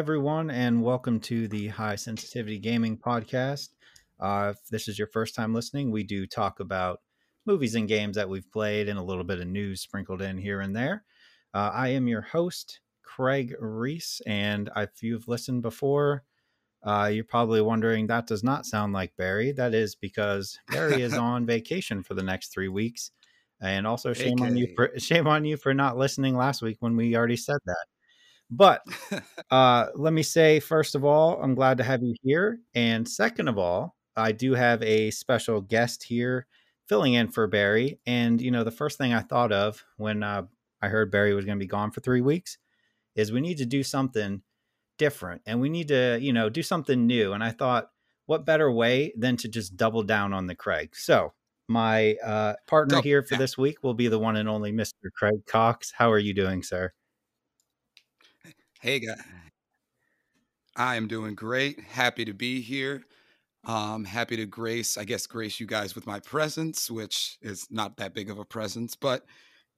everyone, and welcome to the High Sensitivity Gaming Podcast. Uh, if this is your first time listening, we do talk about movies and games that we've played and a little bit of news sprinkled in here and there. Uh, I am your host, Craig Reese, and if you've listened before, uh, you're probably wondering that does not sound like Barry. That is because Barry is on vacation for the next three weeks. And also shame AK. on you for shame on you for not listening last week when we already said that. But uh, let me say first of all, I'm glad to have you here, and second of all, I do have a special guest here filling in for Barry. And you know, the first thing I thought of when uh, I heard Barry was going to be gone for three weeks is we need to do something different, and we need to you know do something new. And I thought, what better way than to just double down on the Craig? So my uh, partner here for down. this week will be the one and only Mr. Craig Cox. How are you doing, sir? Hey, guy. I am doing great. Happy to be here. Um, happy to grace, I guess, grace you guys with my presence, which is not that big of a presence, but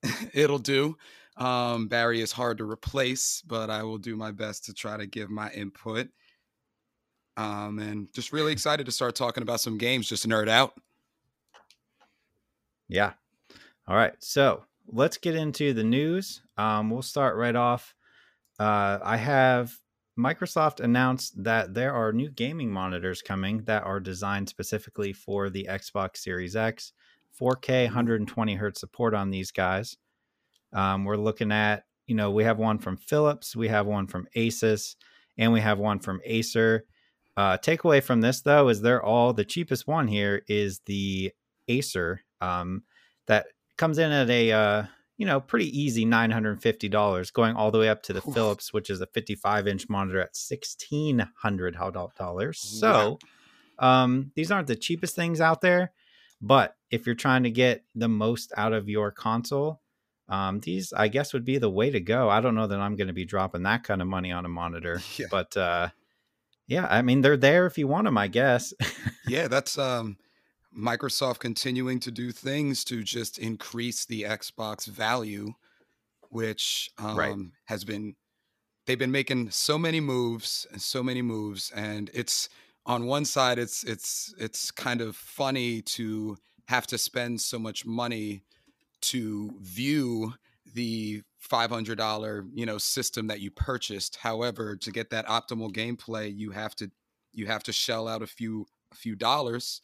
it'll do. Um, Barry is hard to replace, but I will do my best to try to give my input. Um, and just really excited to start talking about some games, just nerd out. Yeah. All right. So let's get into the news. Um, we'll start right off. Uh, I have Microsoft announced that there are new gaming monitors coming that are designed specifically for the Xbox Series X. 4K, 120 hertz support on these guys. Um, we're looking at, you know, we have one from Philips, we have one from Asus, and we have one from Acer. Uh, takeaway from this though is they're all the cheapest one here is the Acer um, that comes in at a uh, you know pretty easy nine hundred fifty dollars, going all the way up to the Oof. Philips, which is a fifty five inch monitor at sixteen hundred dollars. So um, these aren't the cheapest things out there, but if you're trying to get the most out of your console. Um, these, I guess, would be the way to go. I don't know that I'm going to be dropping that kind of money on a monitor, Yeah. but uh, yeah, I mean, they're there if you want them, I guess. yeah, that's um Microsoft continuing to do things to just increase the Xbox value, which um Right. has been they've been making so many moves and so many moves and it's on one side it's it's it's kind of funny to have to spend so much money to view the $500 you know system that you purchased however to get that optimal gameplay you have to you have to shell out a few a few dollars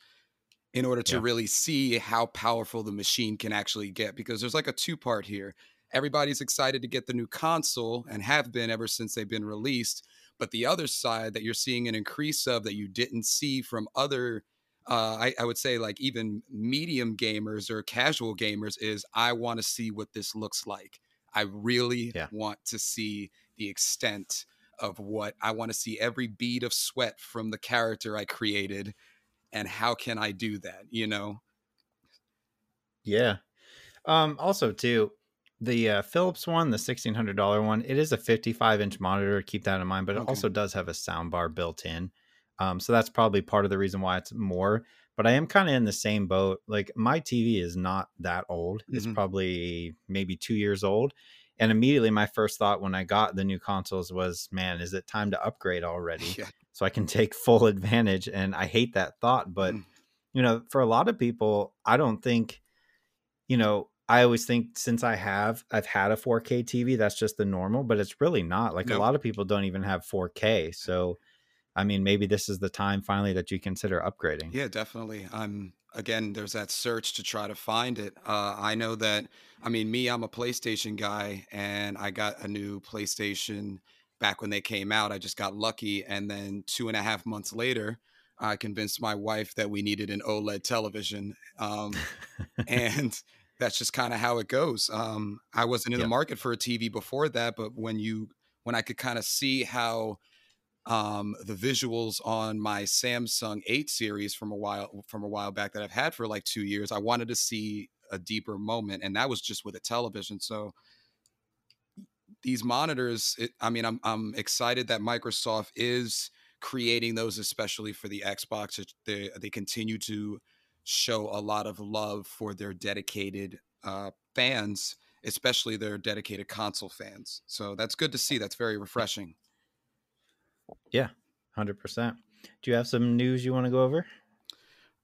in order to Yeah. really see how powerful the machine can actually get because there's like a two part here everybody's excited to get the new console and have been ever since they've been released but the other side that you're seeing an increase of that you didn't see from other uh, I, I would say like even medium gamers or casual gamers is i want to see what this looks like i really Yeah. want to see the extent of what i want to see every bead of sweat from the character i created and how can i do that you know Yeah. Um, also, too, the uh, Philips one, the sixteen hundred dollar one, it is a fifty-five inch monitor. Keep that in mind, but it Okay. also does have a sound bar built in. Um, so that's probably part of the reason why it's more. But I am kind of in the same boat. Like my TV is not that old; it's Mhm. probably maybe two years old. And immediately, my first thought when I got the new consoles was, "Man, is it time to upgrade already?" yeah so I can take full advantage. And I hate that thought, but Mm. you know, for a lot of people, I don't think, you know, I always think since I have, I've had a 4K TV, that's just the normal, but it's really not. Like a lot of people don't even have 4K. So, I mean, maybe this is the time finally that you consider upgrading. Yeah, definitely. I'm again. There's that search to try to find it. Uh, I know that. I mean, me, I'm a PlayStation guy, and I got a new PlayStation back when they came out. I just got lucky, and then two and a half months later, I convinced my wife that we needed an OLED television, um, and that's just kind of how it goes. Um, I wasn't in Yep. the market for a TV before that, but when you when I could kind of see how um, the visuals on my Samsung 8 series from a while from a while back that I've had for like 2 years. I wanted to see a deeper moment and that was just with a television. So these monitors it, I mean I'm I'm excited that Microsoft is creating those especially for the Xbox. They they continue to show a lot of love for their dedicated uh, fans, especially their dedicated console fans. So that's good to see. That's very refreshing. Yeah, hundred percent. Do you have some news you want to go over?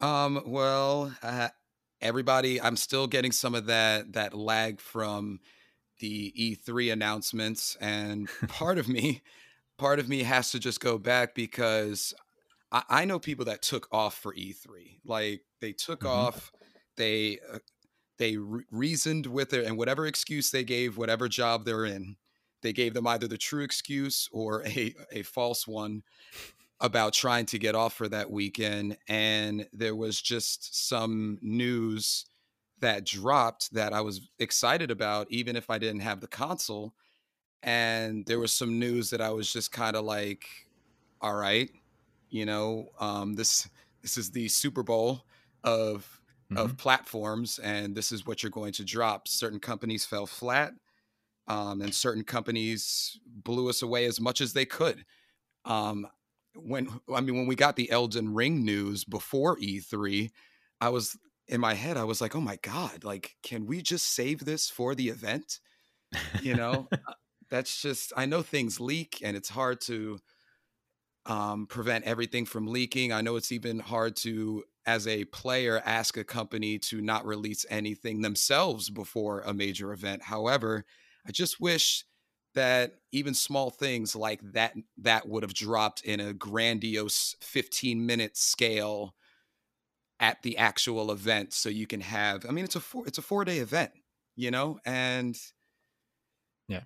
Um, well, uh, everybody, I'm still getting some of that that lag from the E3 announcements, and part of me, part of me has to just go back because I, I know people that took off for E3. Like they took Mhm. off, they uh, they re- reasoned with it, and whatever excuse they gave, whatever job they're in, they gave them either the true excuse or a a false one about trying to get off for that weekend. And there was just some news that dropped that I was excited about, even if I didn't have the console. And there was some news that I was just kind of like, all right, you know, um, this this is the Super Bowl of of Mhm. platforms, and this is what you're going to drop. Certain companies fell flat, um, and certain companies blew us away as much as they could. Um, when I mean, when we got the Elden Ring news before E3, I was in my head, I was like, oh my God, like, can we just save this for the event? You know, Uh, that's just, I know things leak and it's hard to um, prevent everything from leaking. I know it's even hard to, as a player, ask a company to not release anything themselves before a major event. However, I just wish that even small things like that that would have dropped in a grandiose 15 minute scale at the actual event so you can have i mean it's a four it's a four day event you know and Yeah.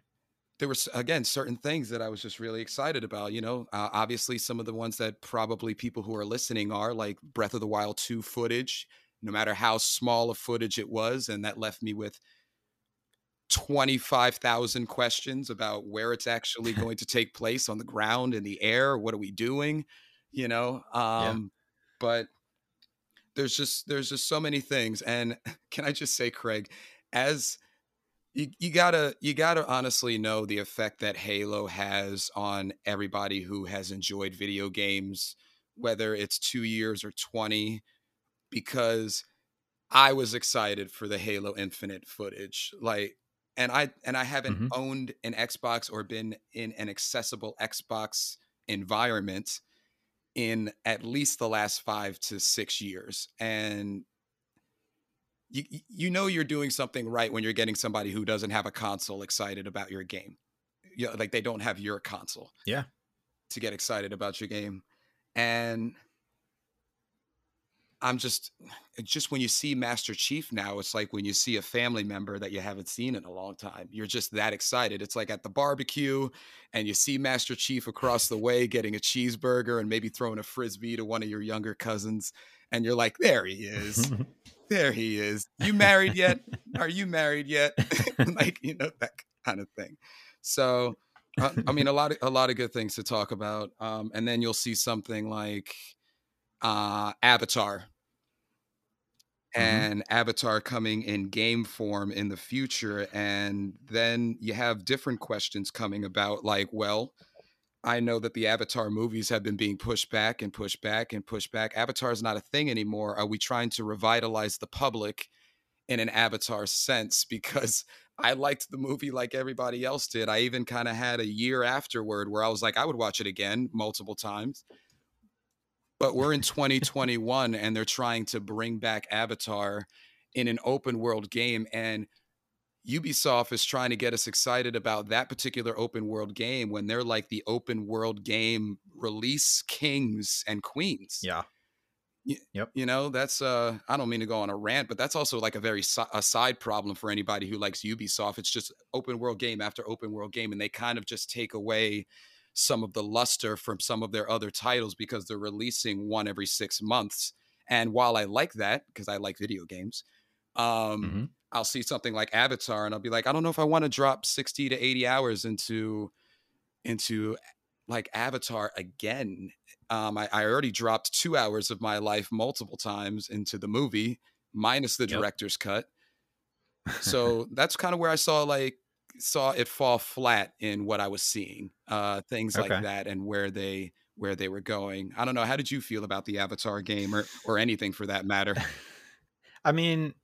there was again certain things that I was just really excited about. You know, uh, obviously some of the ones that probably people who are listening are like Breath of the Wild 2 footage, no matter how small a footage it was, and that left me with 25,000 questions about where it's actually going to take place on the ground in the air, what are we doing, you know? Um but there's just there's just so many things and can I just say Craig as you, you gotta you gotta honestly know the effect that halo has on everybody who has enjoyed video games whether it's two years or 20 because i was excited for the halo infinite footage like and i and i haven't Mhm. owned an xbox or been in an accessible xbox environment in at least the last five to six years and you you know you're doing something right when you're getting somebody who doesn't have a console excited about your game. You know, like they don't have your console. Yeah. To get excited about your game. And I'm just just when you see Master Chief now, it's like when you see a family member that you haven't seen in a long time. You're just that excited. It's like at the barbecue and you see Master Chief across the way getting a cheeseburger and maybe throwing a frisbee to one of your younger cousins and you're like, "There he is." there he is. You married yet? Are you married yet? like you know that kind of thing. So, uh, I mean, a lot of a lot of good things to talk about. Um, and then you'll see something like uh, Avatar, Mhm. and Avatar coming in game form in the future, and then you have different questions coming about, like, well. I know that the Avatar movies have been being pushed back and pushed back and pushed back. Avatar is not a thing anymore. Are we trying to revitalize the public in an Avatar sense? Because I liked the movie like everybody else did. I even kind of had a year afterward where I was like, I would watch it again multiple times. But we're in 2021 and they're trying to bring back Avatar in an open world game. And Ubisoft is trying to get us excited about that particular open world game when they're like the open world game release kings and queens. yeah. Yep. You know, that's uh I don't mean to go on a rant, but that's also like a very si- a side problem for anybody who likes Ubisoft. It's just open world game after open world game and they kind of just take away some of the luster from some of their other titles because they're releasing one every 6 months. And while I like that because I like video games, um Mhm. I'll see something like Avatar and I'll be like, I don't know if I want to drop 60 to 80 hours into into like Avatar again. Um, I, I already dropped two hours of my life multiple times into the movie, minus the Yep. director's cut. So that's kind of where I saw like saw it fall flat in what I was seeing. Uh things Okay. like that and where they where they were going. I don't know. How did you feel about the Avatar game or or anything for that matter? I mean,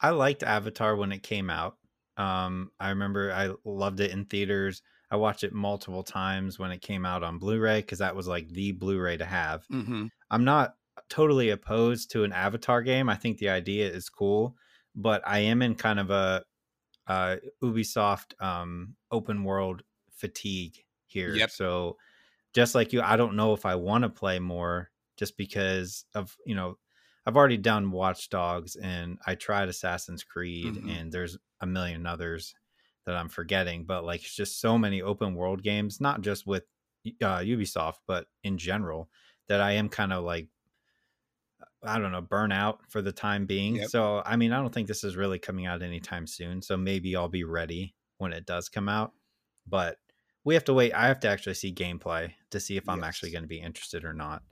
I liked Avatar when it came out. Um, I remember I loved it in theaters. I watched it multiple times when it came out on Blu-ray because that was like the Blu-ray to have. Mm-hmm. I'm not totally opposed to an Avatar game. I think the idea is cool, but I am in kind of a uh, Ubisoft um, open world fatigue here. Yep. So just like you, I don't know if I want to play more just because of you know I've already done Watch Dogs and I tried Assassin's Creed Mhm. and there's a million others that I'm forgetting, but like it's just so many open world games, not just with uh, Ubisoft, but in general, that I am kind of like I don't know, burnout for the time being. Yep. So I mean, I don't think this is really coming out anytime soon. So maybe I'll be ready when it does come out. But we have to wait. I have to actually see gameplay to see if I'm actually going to be interested or not.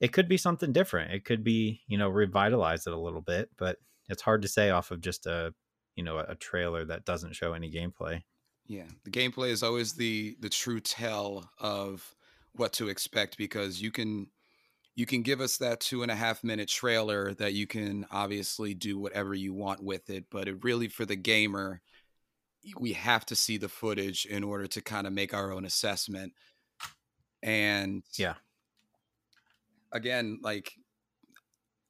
It could be something different. It could be, you know, revitalize it a little bit, but it's hard to say off of just a, you know, a trailer that doesn't show any gameplay. Yeah, the gameplay is always the the true tell of what to expect because you can you can give us that two and a half minute trailer that you can obviously do whatever you want with it, but it really for the gamer, we have to see the footage in order to kind of make our own assessment. And Yeah. again, like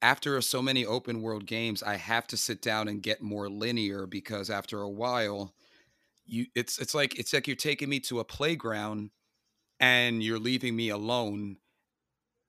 after so many open world games, I have to sit down and get more linear because after a while, you it's it's like it's like you're taking me to a playground and you're leaving me alone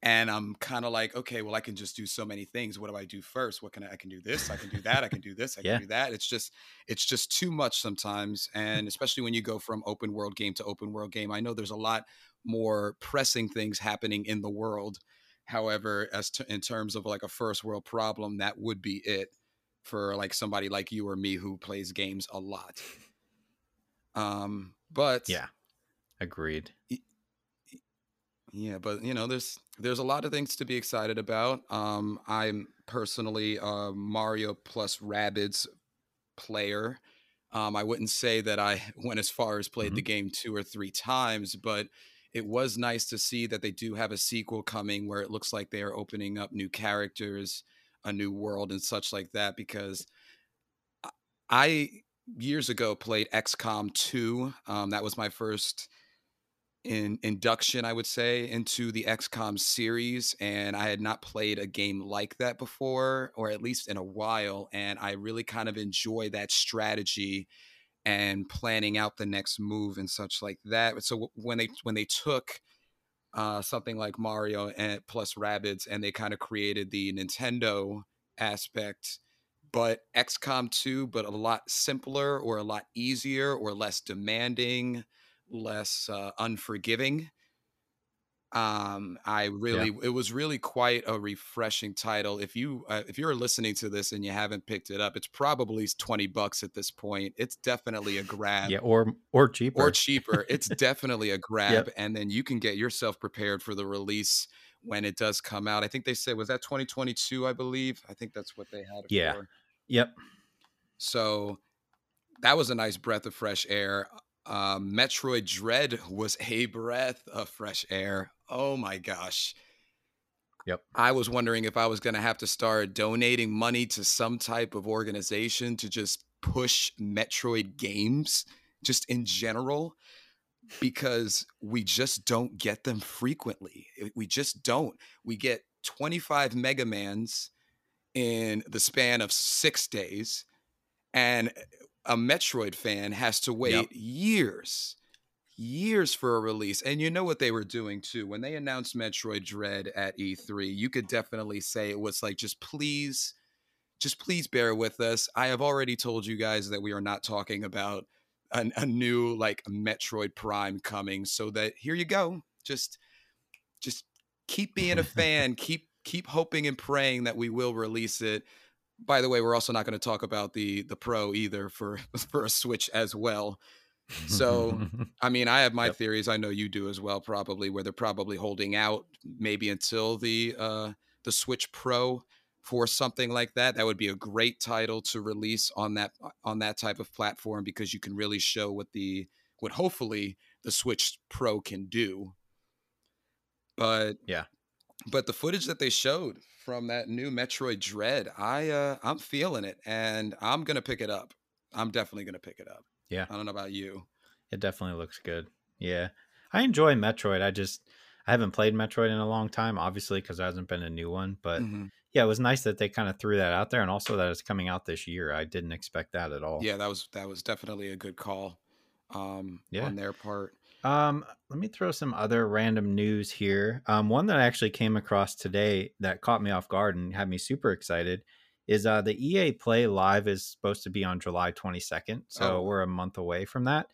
and I'm kind of like, okay, well, I can just do so many things. What do I do first? What can I, I can do this, I can do that, I can do this, I can do that. It's just it's just too much sometimes, and especially when you go from open world game to open world game. I know there's a lot more pressing things happening in the world. However, as to, in terms of like a first world problem, that would be it for like somebody like you or me who plays games a lot. Um, but Yeah. Agreed. Yeah, but you know, there's there's a lot of things to be excited about. Um, I'm personally a Mario plus Rabbids player. Um, I wouldn't say that I went as far as played the game two or three times, but it was nice to see that they do have a sequel coming where it looks like they are opening up new characters, a new world, and such like that. Because I- I years ago played XCOM 2. Um, that was my first in induction, I would say, into the XCOM series, and I had not played a game like that before, or at least in a while. And I really kind of enjoy that strategy and planning out the next move and such like that. So when they when they took uh, something like Mario and plus Rabbids, and they kind of created the Nintendo aspect, but XCOM 2, but a lot simpler or a lot easier or less demanding, less uh, unforgiving. Um, I really, it was really quite a refreshing title. If you, uh, if you're listening to this and you haven't picked it up, it's probably 20 bucks at this point. It's definitely a grab Yeah, or or cheaper. or cheaper. It's definitely a grab, and then you can get yourself prepared for the release when it does come out. I think they said was that 2022, I believe. I think that's what they had Yeah. for. yep. So that was a nice breath of fresh air. Uh, Metroid Dread was a breath of fresh air. Oh my gosh. Yep. I was wondering if I was going to have to start donating money to some type of organization to just push Metroid games, just in general, because we just don't get them frequently. We just don't. We get 25 Mega Mans in the span of six days, and a Metroid fan has to wait Yep. years, years for a release. And you know what they were doing too. When they announced Metroid Dread at E3, you could definitely say it was like, just please, just please bear with us. I have already told you guys that we are not talking about an, a new like Metroid Prime coming. So that here you go. Just, just keep being a fan. keep keep hoping and praying that we will release it by the way, we're also not going to talk about the the Pro either for for a Switch as well. So, I mean, I have my Yep. theories. I know you do as well, probably. Where they're probably holding out maybe until the uh, the Switch Pro for something like that. That would be a great title to release on that on that type of platform because you can really show what the what hopefully the Switch Pro can do. But Yeah. but the footage that they showed from that new Metroid Dread, I uh I'm feeling it and I'm gonna pick it up. I'm definitely gonna pick it up. Yeah. I don't know about you. it definitely looks good. Yeah, I enjoy Metroid. I just I haven't played Metroid in a long time, obviously, because there hasn't been a new one. But mm-hmm. yeah, it was nice that they kind of threw that out there, and also that it's coming out this year. I didn't expect that at all. Yeah, that was that was definitely a good call um, yeah. on their part. Um, let me throw some other random news here. Um, one that I actually came across today that caught me off guard and had me super excited is uh, the EA Play Live is supposed to be on July 22nd, so oh. we're a month away from that.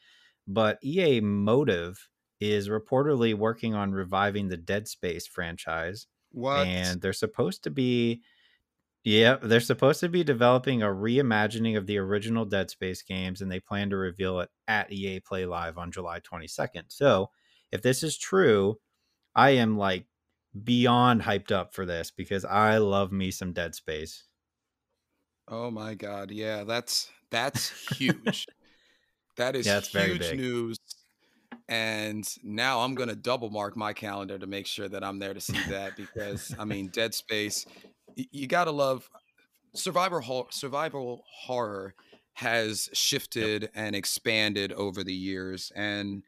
But EA Motive is reportedly working on reviving the Dead Space franchise. What? And they're supposed to be yeah, they're supposed to be developing a reimagining of the original Dead Space games, and they plan to reveal it at EA Play Live on July 22nd. So, if this is true, I am like beyond hyped up for this because I love me some Dead Space. Oh my god, yeah, that's that's huge. that is yeah, huge news. And now I'm gonna double mark my calendar to make sure that I'm there to see that because I mean, Dead Space you gotta love survival survival horror has shifted yep. and expanded over the years and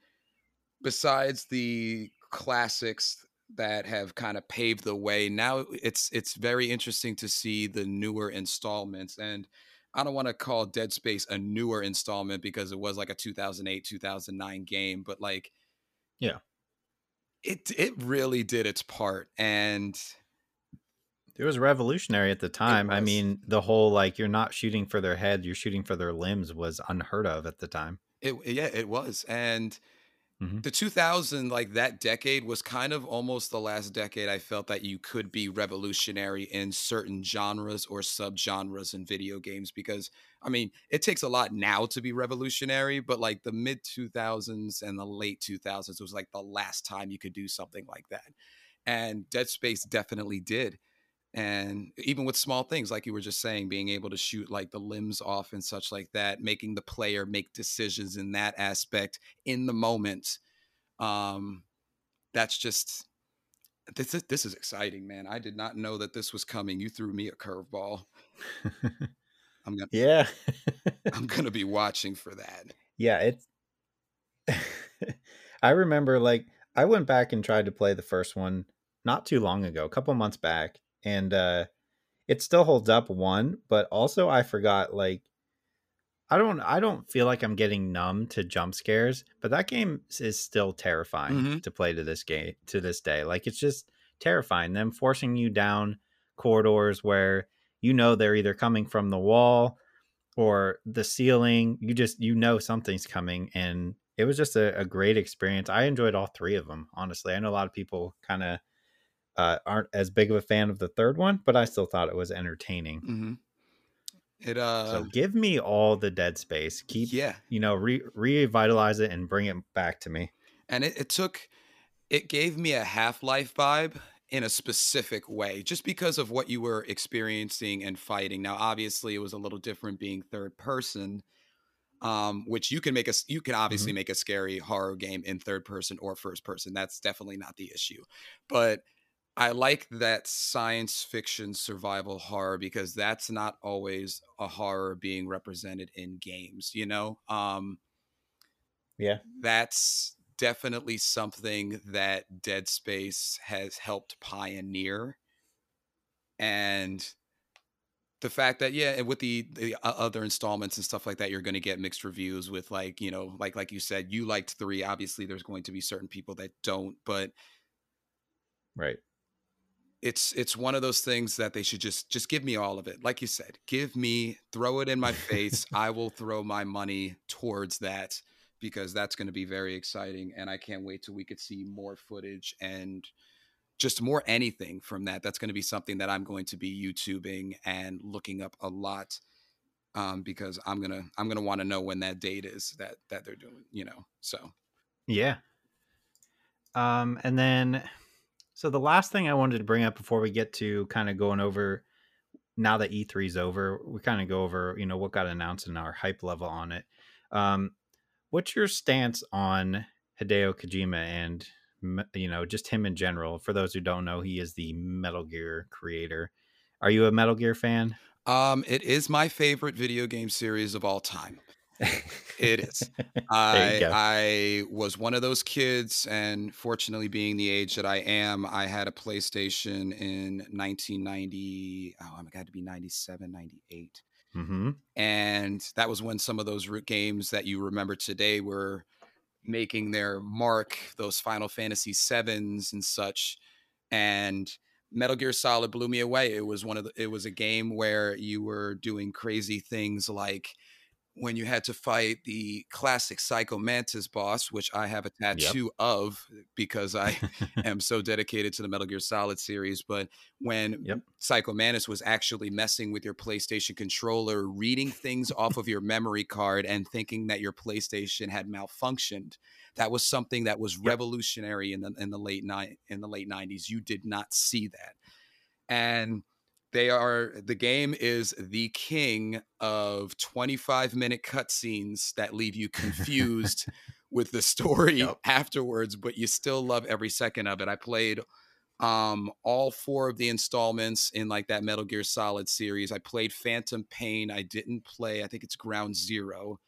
besides the classics that have kind of paved the way now it's it's very interesting to see the newer installments and I don't want to call Dead Space a newer installment because it was like a 2008 2009 game but like yeah it it really did its part and it was revolutionary at the time. I mean, the whole like you're not shooting for their head, you're shooting for their limbs was unheard of at the time. It yeah, it was. And mm-hmm. the 2000 like that decade was kind of almost the last decade I felt that you could be revolutionary in certain genres or subgenres in video games because I mean, it takes a lot now to be revolutionary, but like the mid 2000s and the late 2000s was like the last time you could do something like that. And Dead Space definitely did and even with small things like you were just saying being able to shoot like the limbs off and such like that making the player make decisions in that aspect in the moment um that's just this is this is exciting man. I did not know that this was coming. You threw me a curveball. I'm gonna yeah. I'm gonna be watching for that. Yeah it's i remember like i went back and tried to play the first one not too long ago a couple months back and uh it still holds up one but also i forgot like i don't i don't feel like i'm getting numb to jump scares but that game is still terrifying mm-hmm. to play to this game to this day. Like it's just terrifying them forcing you down corridors where you know they're either coming from the wall or the ceiling. You just you know something's coming and it was just a, a great experience. I enjoyed all three of them honestly. I know a lot of people kind of uh, aren't as big of a fan of the third one, but I still thought it was entertaining. Mm-hmm. It uh, so give me all the Dead Space. Keep yeah, you know, re revitalize it and bring it back to me. And it, it took, it gave me a Half Life vibe in a specific way, just because of what you were experiencing and fighting. Now, obviously, it was a little different being third person. Um, which you can make a you can obviously mm-hmm. make a scary horror game in third person or first person. That's definitely not the issue. But I like that science fiction survival horror because that's not always a horror being represented in games, you know? Um yeah. That's definitely something that Dead Space has helped pioneer. And the fact that yeah, and with the, the other installments and stuff like that, you're going to get mixed reviews with like you know, like like you said, you liked three. Obviously, there's going to be certain people that don't, but right it's it's one of those things that they should just just give me all of it. Like you said give me throw it in my face. I will throw my money towards that because that's going to be very exciting and i can't wait till we could see more footage and just more anything from that. That's going to be something that i'm going to be youtubing and looking up a lot um, because i'm gonna i'm gonna want to know when that date is that that they're doing you know so. Yeah. Um and then so the last thing I wanted to bring up before we get to kind of going over now that E3 is over, we kind of go over, you know, what got announced and our hype level on it. Um, what's your stance on Hideo Kojima and you know just him in general? For those who don't know, he is the Metal Gear creator. Are you a Metal Gear fan? Um, it is my favorite video game series of all time. It is. I I was one of those kids, and fortunately, being the age that I am, I had a PlayStation in 1990. Oh, I'm got to be 97, 98. Mm-hmm. And that was when some of those root games that you remember today were making their mark, those Final Fantasy sevens and such. And Metal Gear Solid blew me away. It was one of the, it was a game where you were doing crazy things like when you had to fight the classic Psycho Mantis boss, which I have a tattoo yep. of eh, because I am so dedicated to the Metal Gear Solid series. But when yep. Psycho Mantis was actually messing with your PlayStation controller, reading things off of your memory card and thinking that your PlayStation had malfunctioned, that was something that was yep. revolutionary in the in the late ni- in the late nineties. You did not see that, and they are the game is the king of 25 minute cutscenes that leave you confused with the story yep. afterwards, but you still love every second of it. I played um all four of the installments in like that Metal Gear Solid series. I played Phantom Pain. I didn't play, I think it's Ground Zero.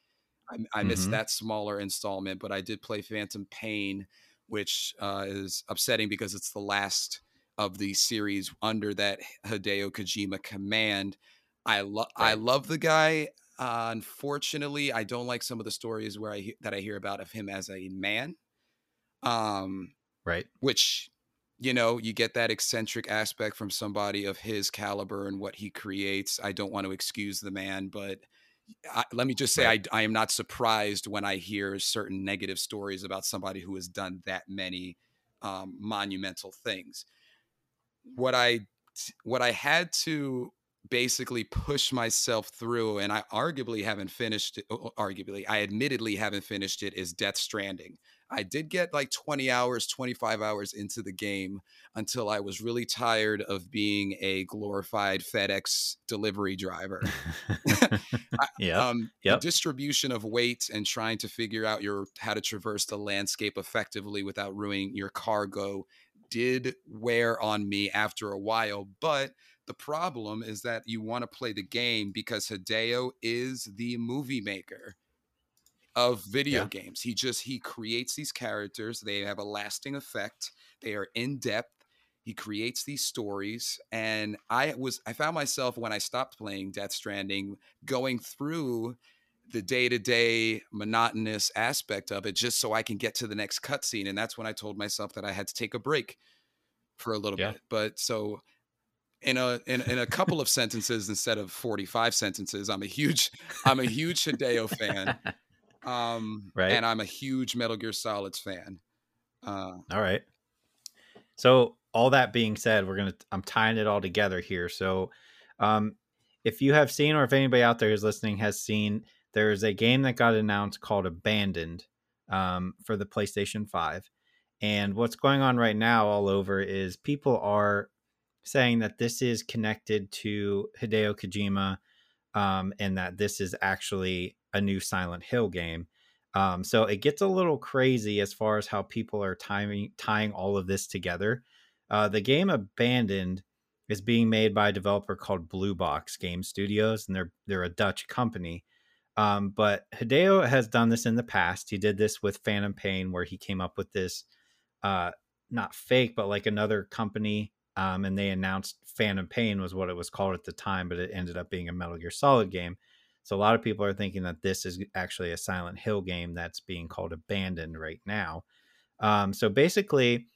I, I mm-hmm. missed that smaller installment, but I did play Phantom Pain, which uh, is upsetting because it's the last of the series under that Hideo Kojima command. I love right. I love the guy. Uh, unfortunately, I don't like some of the stories where I that I hear about of him as a man. Um, right. Which you know, you get that eccentric aspect from somebody of his caliber and what he creates. I don't want to excuse the man, but I, let me just say right. I, I am not surprised when I hear certain negative stories about somebody who has done that many um, monumental things what I what I had to basically push myself through and I arguably haven't finished it arguably I admittedly haven't finished it is Death Stranding. I did get like 20 hours, 25 hours into the game until I was really tired of being a glorified FedEx delivery driver. yeah. um, yep. distribution of weight and trying to figure out your how to traverse the landscape effectively without ruining your cargo did wear on me after a while. But the problem is that you want to play the game because Hideo is the movie maker of video yeah. games. He just he creates these characters. They have a lasting effect. They are in depth. He creates these stories and I was I found myself when I stopped playing Death Stranding going through the day-to-day monotonous aspect of it just so I can get to the next cutscene. And that's when I told myself that I had to take a break for a little yeah. bit. But so in a in, in a couple of sentences instead of 45 sentences, I'm a huge I'm a huge Hideo fan. Um right. and I'm a huge Metal Gear Solids fan. Uh all right. So all that being said, we're gonna I'm tying it all together here. So um if you have seen or if anybody out there who's listening has seen there's a game that got announced called Abandoned um, for the PlayStation 5. And what's going on right now all over is people are saying that this is connected to Hideo Kojima um, and that this is actually a new Silent Hill game. Um, so it gets a little crazy as far as how people are tying tying all of this together. Uh, the game Abandoned is being made by a developer called Blue Box Game Studios, and they're they're a Dutch company. Um, but Hideo has done this in the past. He did this with Phantom Pain, where he came up with this, uh, not fake, but like another company. Um, and they announced Phantom Pain was what it was called at the time, but it ended up being a Metal Gear Solid game. So a lot of people are thinking that this is actually a Silent Hill game that's being called Abandoned right now. Um, so basically,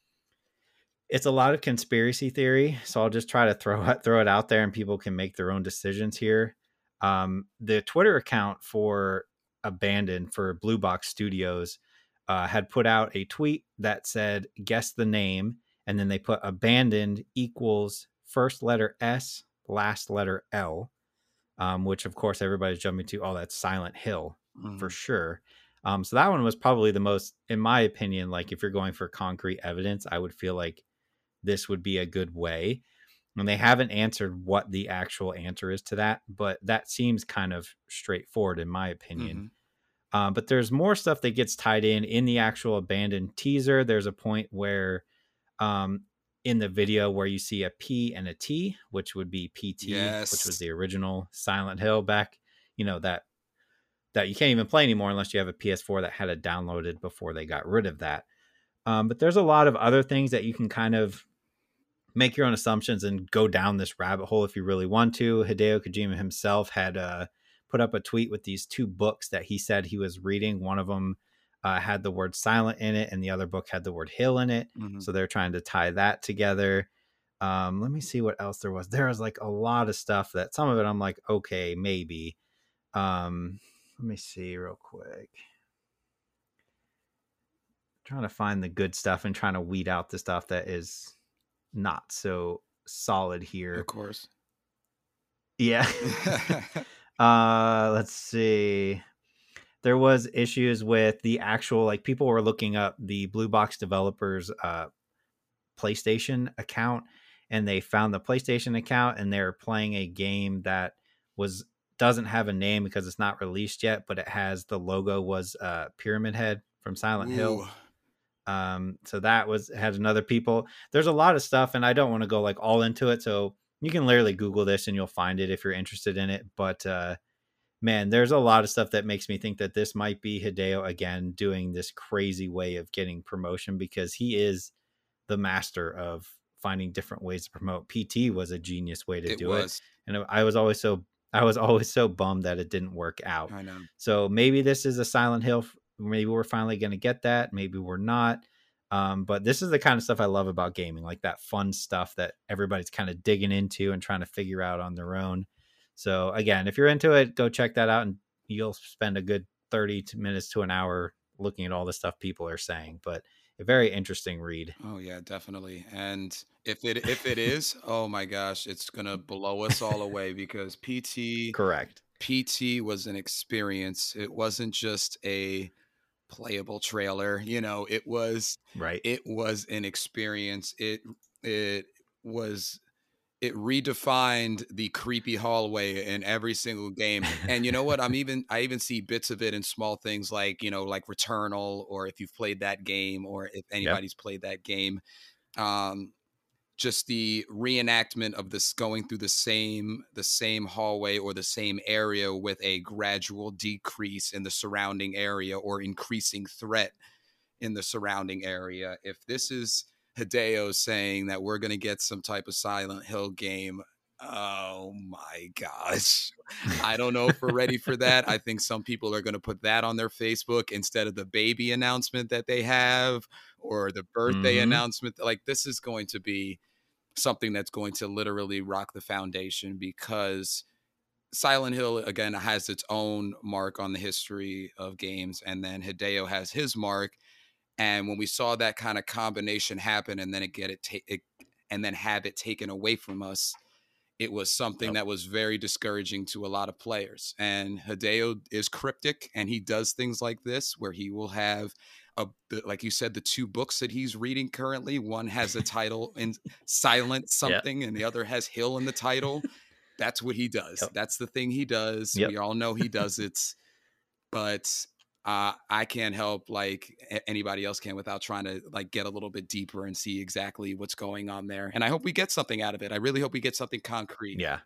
it's a lot of conspiracy theory. So I'll just try to throw throw it out there, and people can make their own decisions here. Um, the Twitter account for Abandoned for Blue Box Studios uh, had put out a tweet that said, guess the name. And then they put abandoned equals first letter S, last letter L, um, which of course everybody's jumping to. Oh, that's Silent Hill mm. for sure. Um, so that one was probably the most, in my opinion, like if you're going for concrete evidence, I would feel like this would be a good way and they haven't answered what the actual answer is to that, but that seems kind of straightforward in my opinion. Mm-hmm. Um, but there's more stuff that gets tied in in the actual abandoned teaser. There's a point where, um, in the video where you see a P and a T, which would be PT, yes. which was the original Silent Hill back, you know, that that you can't even play anymore unless you have a PS4 that had it downloaded before they got rid of that. Um, but there's a lot of other things that you can kind of make your own assumptions and go down this rabbit hole if you really want to. Hideo Kojima himself had uh, put up a tweet with these two books that he said he was reading. One of them uh, had the word silent in it, and the other book had the word hill in it. Mm-hmm. So they're trying to tie that together. Um, let me see what else there was. There was like a lot of stuff that some of it I'm like, okay, maybe. Um, let me see real quick. Trying to find the good stuff and trying to weed out the stuff that is not so solid here. Of course. Yeah. uh let's see. There was issues with the actual like people were looking up the Blue Box developers uh PlayStation account and they found the PlayStation account and they're playing a game that was doesn't have a name because it's not released yet, but it has the logo was uh Pyramid Head from Silent Ooh. Hill. Um, so that was had another people. There's a lot of stuff, and I don't want to go like all into it. So you can literally Google this and you'll find it if you're interested in it. But uh, man, there's a lot of stuff that makes me think that this might be Hideo again doing this crazy way of getting promotion because he is the master of finding different ways to promote. PT was a genius way to it do was. it, and I was always so I was always so bummed that it didn't work out. I know. So maybe this is a Silent Hill maybe we're finally going to get that maybe we're not um, but this is the kind of stuff i love about gaming like that fun stuff that everybody's kind of digging into and trying to figure out on their own. So again if you're into it go check that out and you'll spend a good 30 minutes to an hour looking at all the stuff people are saying but a very interesting read. Oh yeah definitely and if it if it is oh my gosh it's gonna blow us all away because pt correct. Pt was an experience. It wasn't just a playable trailer. You know, it was right. It was an experience. It it was it redefined the creepy hallway in every single game. And you know what? I'm even I even see bits of it in small things like, you know, like Returnal or if you've played that game or if anybody's yep. played that game. Um just the reenactment of this going through the same the same hallway or the same area with a gradual decrease in the surrounding area or increasing threat in the surrounding area. If this is hideo saying that we're going to get some type of silent hill game oh my gosh. I don't know if we're ready for that. I think some people are going to put that on their facebook instead of the baby announcement that they have or the birthday mm-hmm. announcement. Like this is going to be something that's going to literally rock the foundation because Silent Hill again has its own mark on the history of games, and then Hideo has his mark. And when we saw that kind of combination happen, and then it get it, ta- it and then have it taken away from us, it was something yep. that was very discouraging to a lot of players. And Hideo is cryptic, and he does things like this where he will have a, like you said, the two books that he's reading currently. One has a title in silent something, and the other has Hill in the title. That's what he does. Yep. That's the thing he does. Yep. We all know he does it, but uh, I can't help like anybody else can without trying to like get a little bit deeper and see exactly what's going on there. And I hope we get something out of it. I really hope we get something concrete. Yeah.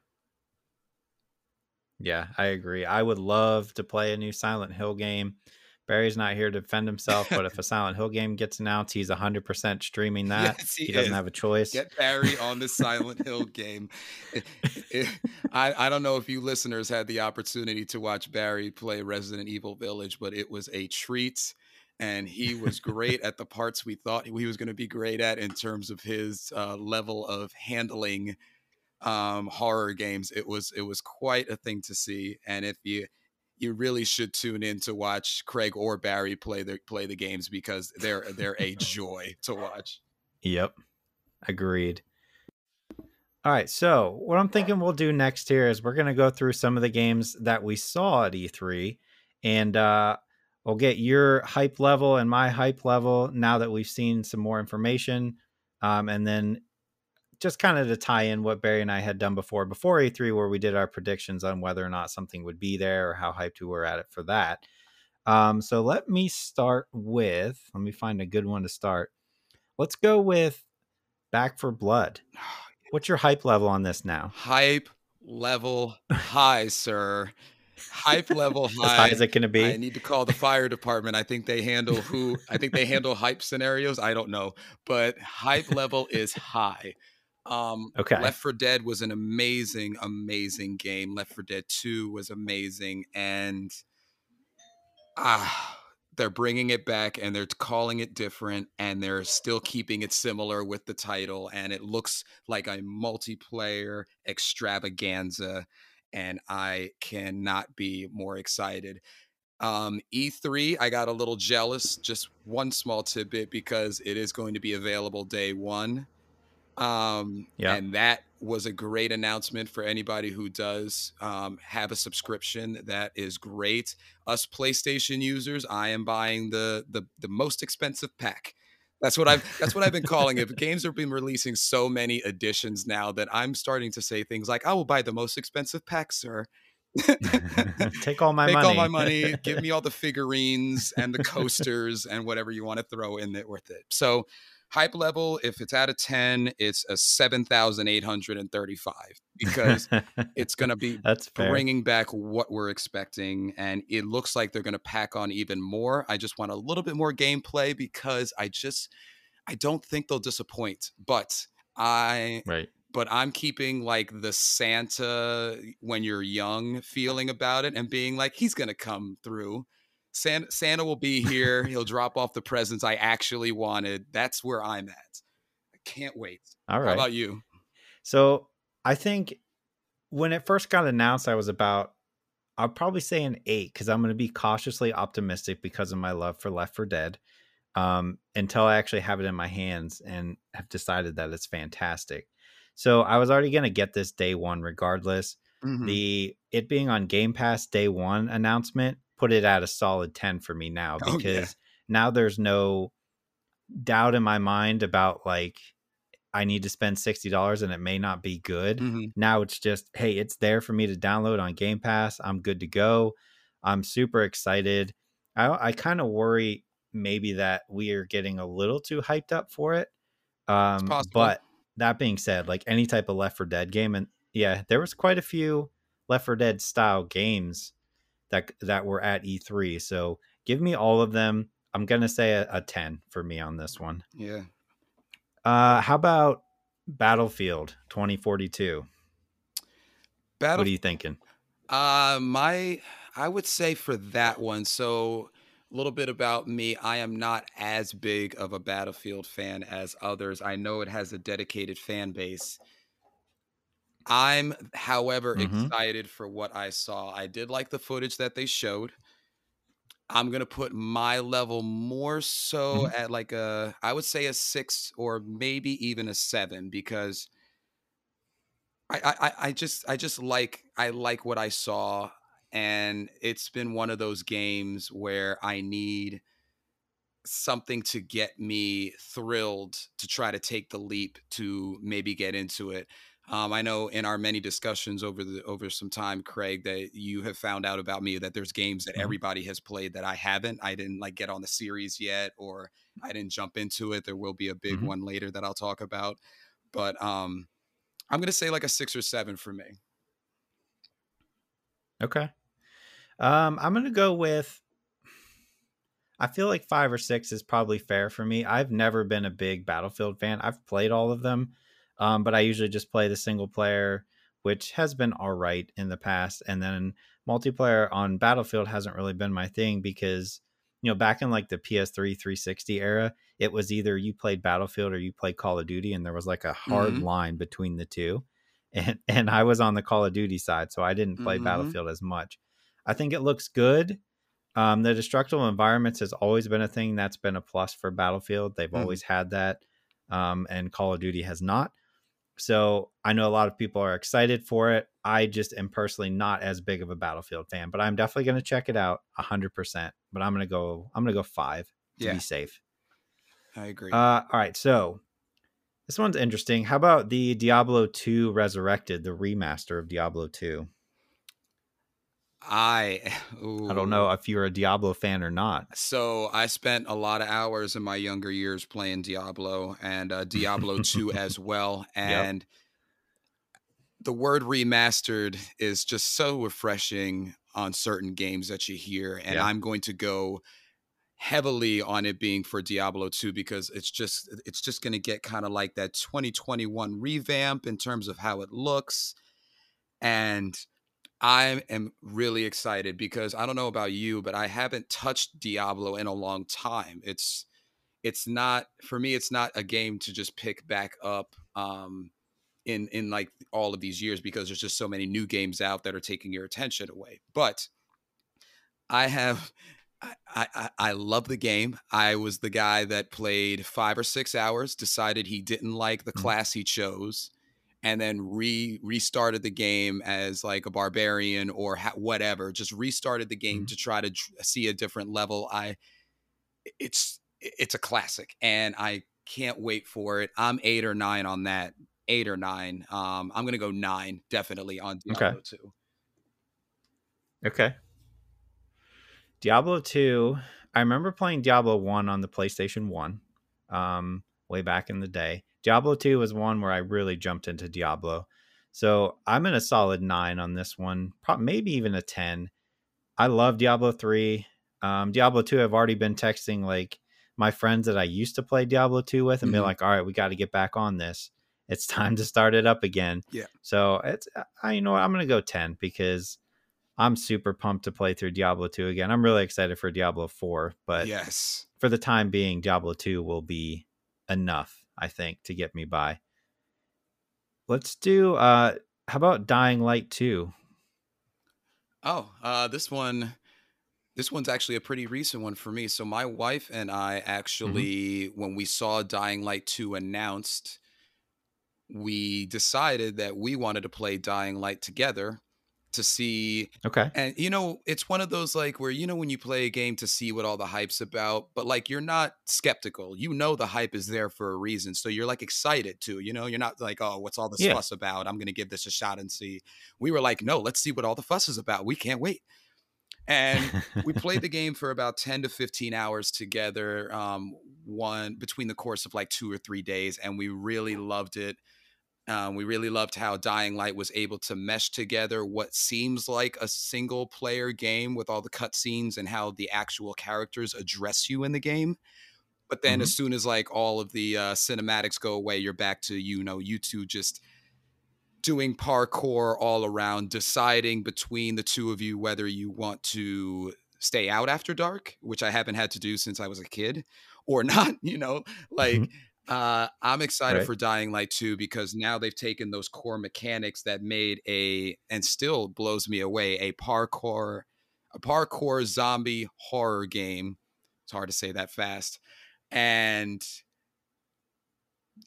Yeah, I agree. I would love to play a new Silent Hill game. Barry's not here to defend himself, but if a Silent Hill game gets announced, he's 100% streaming that. Yes, he, he doesn't have a choice. Get Barry on the Silent Hill game. It, it, I, I don't know if you listeners had the opportunity to watch Barry play Resident Evil Village, but it was a treat. And he was great at the parts we thought he was going to be great at in terms of his uh, level of handling um, horror games. It was it was quite a thing to see. And if you you really should tune in to watch Craig or Barry play the play the games because they're they're a joy to watch. Yep. Agreed. All right, so what I'm thinking we'll do next here is we're going to go through some of the games that we saw at E3 and uh we'll get your hype level and my hype level now that we've seen some more information. Um, and then just kind of to tie in what Barry and I had done before, before E3, where we did our predictions on whether or not something would be there or how hyped we were at it for that. Um, so let me start with, let me find a good one to start. Let's go with Back 4 Blood. What's your hype level on this now? Hype level high, sir. hype level high. As high as it can be. I need to call the fire department. I think they handle who. I think they handle hype scenarios. I don't know, but hype level is high. Um, okay. Left 4 Dead was an amazing, amazing game. Left 4 Dead 2 was amazing, and ah they're bringing it back and they're calling it different and they're still keeping it similar with the title and it looks like a multiplayer extravaganza and I cannot be more excited. Um, E3, I got a little jealous, just one small tidbit because it is going to be available day one. Um, yeah. And that was a great announcement for anybody who does um, have a subscription. That is great. Us PlayStation users, I am buying the the, the most expensive pack. That's what I've that's what I've been calling it. Games have been releasing so many editions now that I'm starting to say things like, "I will buy the most expensive pack, sir." Take all my Take money. all my money. Give me all the figurines and the coasters and whatever you want to throw in it with it. So hype level if it's out of 10 it's a 7835 because it's going to be That's fair. bringing back what we're expecting and it looks like they're going to pack on even more. I just want a little bit more gameplay because i just i don't think they'll disappoint but i right. but i'm keeping like the santa when you're young feeling about it and being like he's going to come through Santa, Santa will be here. He'll drop off the presents I actually wanted. That's where I'm at. I can't wait. All right. How about you? So I think when it first got announced, I was about, I'll probably say an eight because I'm going to be cautiously optimistic because of my love for Left 4 Dead um, until I actually have it in my hands and have decided that it's fantastic. So I was already going to get this day one regardless. Mm-hmm. The it being on Game Pass day one announcement put it at a solid 10 for me now because oh, yeah. now there's no doubt in my mind about like I need to spend $60 and it may not be good. Mm-hmm. Now it's just, hey, it's there for me to download on Game Pass. I'm good to go. I'm super excited. I, I kind of worry maybe that we are getting a little too hyped up for it. Um, but that being said, like any type of Left 4 Dead game, and yeah, there was quite a few Left 4 Dead style games that that were at E3. So give me all of them. I'm gonna say a, a 10 for me on this one. Yeah. Uh, how about Battlefield 2042? Battle- what are you thinking? Uh, my I would say for that one. So a little bit about me. I am not as big of a Battlefield fan as others. I know it has a dedicated fan base. I'm, however, mm-hmm. excited for what I saw. I did like the footage that they showed. I'm gonna put my level more so mm-hmm. at like a, I would say a six or maybe even a seven because I, I, I just, I just like, I like what I saw, and it's been one of those games where I need something to get me thrilled to try to take the leap to maybe get into it. Um, I know in our many discussions over the over some time, Craig, that you have found out about me that there's games that mm-hmm. everybody has played that I haven't. I didn't like get on the series yet, or I didn't jump into it. There will be a big mm-hmm. one later that I'll talk about, but um, I'm gonna say like a six or seven for me. Okay, um, I'm gonna go with. I feel like five or six is probably fair for me. I've never been a big Battlefield fan. I've played all of them um, but I usually just play the single player, which has been all right in the past. And then multiplayer on Battlefield hasn't really been my thing because, you know, back in like the PS3 360 era, it was either you played Battlefield or you played Call of Duty, and there was like a hard mm-hmm. line between the two. And and I was on the Call of Duty side, so I didn't play mm-hmm. Battlefield as much. I think it looks good. Um, the destructible environments has always been a thing that's been a plus for Battlefield. They've mm. always had that, um, and Call of Duty has not. So I know a lot of people are excited for it. I just am personally not as big of a Battlefield fan, but I'm definitely going to check it out hundred percent. But I'm going to go. I'm going to go five to yeah. be safe. I agree. Uh, all right, so this one's interesting. How about the Diablo 2 Resurrected, the remaster of Diablo 2? I ooh. I don't know if you're a Diablo fan or not. So I spent a lot of hours in my younger years playing Diablo and uh, Diablo 2 as well and yep. the word remastered is just so refreshing on certain games that you hear, and Yeah. I'm going to go heavily on it being for Diablo 2 because it's just it's just going to get kind of like that 2021 revamp in terms of how it looks and I am really excited because I don't know about you but I haven't touched Diablo in a long time. It's it's not for me it's not a game to just pick back up um in in like all of these years because there's just so many new games out that are taking your attention away. But I have I, I, I love the game. I was the guy that played five or six hours, decided he didn't like the Mhm. class he chose, and then re restarted the game as like a barbarian or ha- whatever. Just restarted the game Mhm. to try to dr- see a different level. I it's it's a classic, and I can't wait for it. I'm eight or nine on that. Eight or nine. Um, I'm gonna go nine definitely on Okay. Diablo two. Okay. Diablo 2, I remember playing Diablo 1 on the PlayStation 1 um, way back in the day. Diablo 2 was one where I really jumped into Diablo. So I'm in a solid 9 on this one, maybe even a 10. I love Diablo 3. Um, Diablo 2, I've already been texting like my friends that I used to play Diablo 2 with and be Mhm. like, all right, we got to get back on this. It's time to start it up again. Yeah. So it's, I, you know what, I'm going to go 10 because I'm super pumped to play through Diablo 2 again. I'm really excited for Diablo 4, but yes. for the time being, Diablo 2 will be enough, I think, to get me by. Let's do uh how about Dying Light 2? Oh, uh, this one, this one's actually a pretty recent one for me. So my wife and I actually, when we saw Dying Light 2 announced, we decided that we wanted to play Dying Light together to see Okay. and you know, it's one of those like where you know when you play a game to see what all the hype's about, but like you're not skeptical. You know the hype is there for a reason. So you're like excited too. You know, you're not like, oh, what's all this Yeah. fuss about? I'm gonna give this a shot and see. We were like, no, let's see what all the fuss is about. We can't wait. And we played the game for about 10 to 15 hours together um one between the course of like two or three days and we really loved it um, we really loved how dying light was able to mesh together what seems like a single player game with all the cutscenes and how the actual characters address you in the game but then as soon as like all of the uh, cinematics go away you're back to you know you two just doing parkour all around, deciding between the two of you whether you want to stay out after dark, which I haven't had to do since I was a kid, or not. You know, like Mhm. Uh, I'm excited Right. for Dying Light 2 because now they've taken those core mechanics that made a and still blows me away a parkour a parkour zombie horror game. It's hard to say that fast. And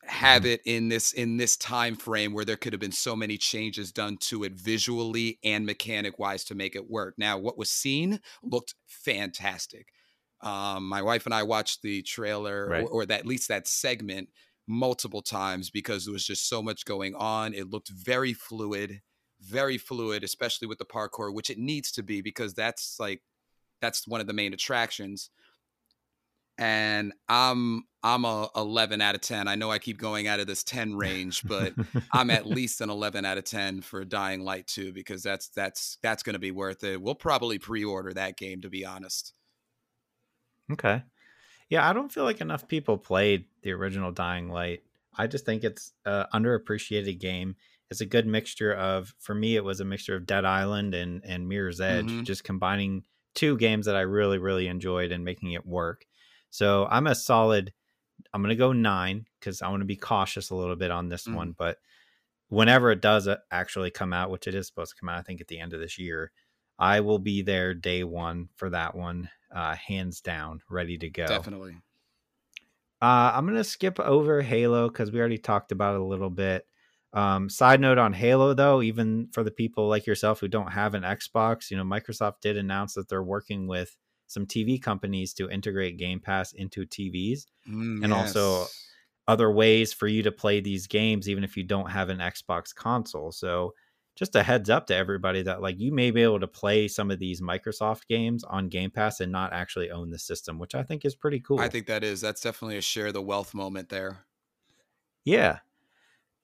have Mhm. it in this in this time frame where there could have been so many changes done to it visually and mechanic wise to make it work. Now, what was seen looked fantastic. Um, my wife and I watched the trailer Right. or, or that, at least that segment multiple times because there was just so much going on. It looked very fluid, very fluid, especially with the parkour, which it needs to be because that's like that's one of the main attractions and I'm I'm a 11 out of 10. I know I keep going out of this 10 range, but I'm at least an 11 out of 10 for Dying Light 2 because that's that's that's going to be worth it. We'll probably pre-order that game to be honest. Okay. Yeah, I don't feel like enough people played the original Dying Light. I just think it's a underappreciated game. It's a good mixture of for me it was a mixture of Dead Island and and Mirror's Edge, Mhm. just combining two games that I really really enjoyed and making it work. So, I'm a solid I'm going to go 9 cuz I want to be cautious a little bit on this Mhm. one, but whenever it does uh, actually come out, which it is supposed to come out I think at the end of this year, I will be there day 1 for that one, uh hands down, ready to go. Definitely. Uh, I'm gonna skip over Halo because we already talked about it a little bit. Um, side note on Halo, though, even for the people like yourself who don't have an Xbox, you know, Microsoft did announce that they're working with some TV companies to integrate Game Pass into TVs, Mm, And also- other ways for you to play these games, even if you don't have an Xbox console. So, just a heads up to everybody that like you may be able to play some of these Microsoft games on Game Pass and not actually own the system, which I think is pretty cool. I think that is that's definitely a share the wealth moment there. Yeah.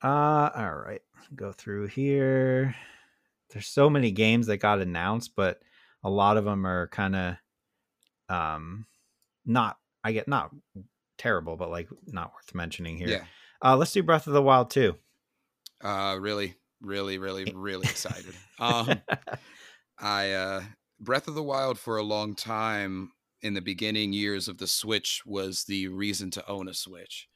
Uh all right. Go through here. There's so many games that got announced, but a lot of them are kind of um not I get not terrible, but like not worth mentioning here. Yeah. Uh, let's do Breath of the Wild too. Uh, really, really, really, really excited. Um, I uh, Breath of the Wild for a long time in the beginning years of the Switch was the reason to own a Switch.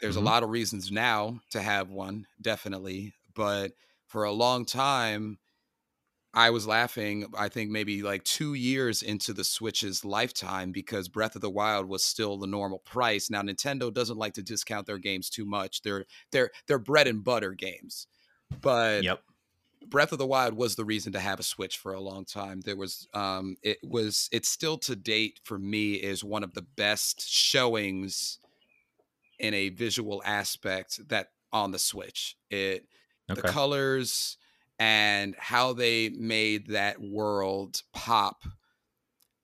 There's Mhm. a lot of reasons now to have one, definitely, but for a long time, I was laughing. I think maybe like two years into the Switch's lifetime because Breath of the Wild was still the normal price. Now Nintendo doesn't like to discount their games too much. They're they're they're bread and butter games, but Yep. Breath of the Wild was the reason to have a Switch for a long time. There was, um, it was, it's still to date for me is one of the best showings in a visual aspect that on the Switch. It, the colors and how they made that world pop.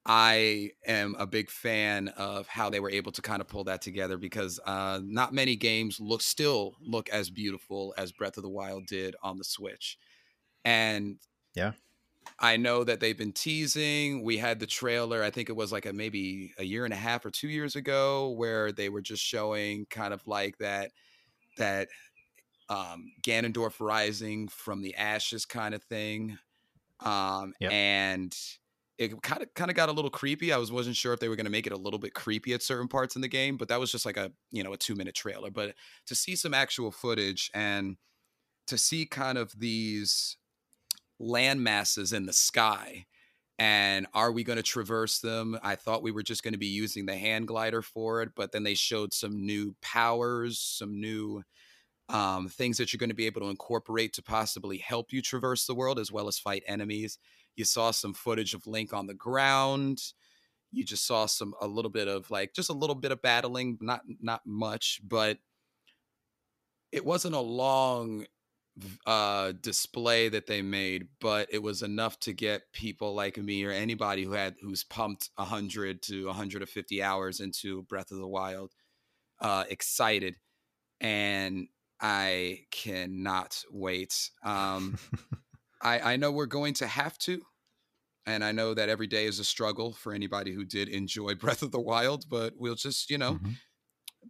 I am a big fan of how they were able to kind of pull that together because uh, not many games look still look as beautiful as Breath of the Wild did on the Switch. And Yeah. I know that they've been teasing. We had the trailer, I think it was like a maybe a year and a half or 2 years ago where they were just showing kind of like that that um Ganondorf rising from the ashes kind of thing. Um Yep. and it kind of kind of got a little creepy. I was wasn't sure if they were going to make it a little bit creepy at certain parts in the game, but that was just like a, you know, a 2-minute trailer. But to see some actual footage and to see kind of these land masses in the sky and are we going to traverse them i thought we were just going to be using the hand glider for it but then they showed some new powers some new um, things that you're going to be able to incorporate to possibly help you traverse the world as well as fight enemies you saw some footage of link on the ground you just saw some a little bit of like just a little bit of battling not not much but it wasn't a long uh display that they made but it was enough to get people like me or anybody who had who's pumped 100 to 150 hours into breath of the wild uh excited and i cannot wait um i i know we're going to have to and i know that every day is a struggle for anybody who did enjoy breath of the wild but we'll just you know Mhm.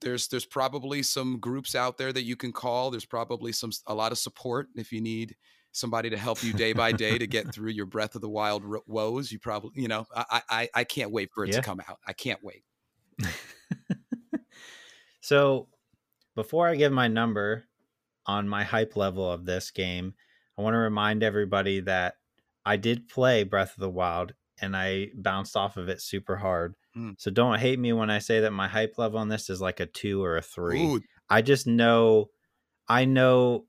there's there's probably some groups out there that you can call there's probably some a lot of support if you need somebody to help you day by day to get through your breath of the wild ro- woes you probably you know i i i can't wait for it Yeah. to come out i can't wait so before I give my number on my hype level of this game, I want to remind everybody that I did play Breath of the Wild and I bounced off of it super hard. Mm. So don't hate me when I say that my hype level on this is like a two or a three. Ooh, I just know I know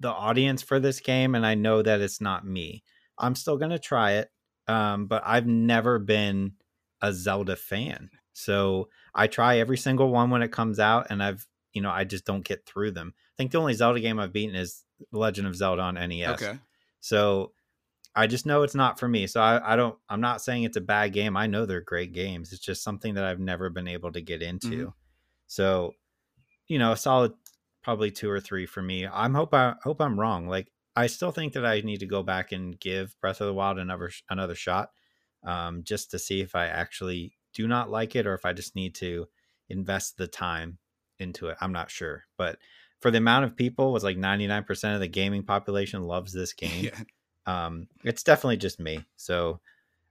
the audience for this game and I know that it's not me. I'm still going to try it. Um, but I've never been a Zelda fan. So I try every single one when it comes out and I've, you know, I just don't get through them. I think the only Zelda game I've beaten is Legend of Zelda on NES. okay So I just know it's not for me. So I, I don't, I'm not saying it's a bad game. I know they're great games. It's just something that I've never been able to get into. Mhm. So, you know, a solid probably two or three for me. I'm hope I hope I'm wrong. Like I still think that I need to go back and give Breath of the Wild another another shot, um, just to see if I actually do not like it or if I just need to invest the time into it. I'm not sure, but for the amount of people, was like 99% of the gaming population loves this game. yeah Um, it's definitely just me. So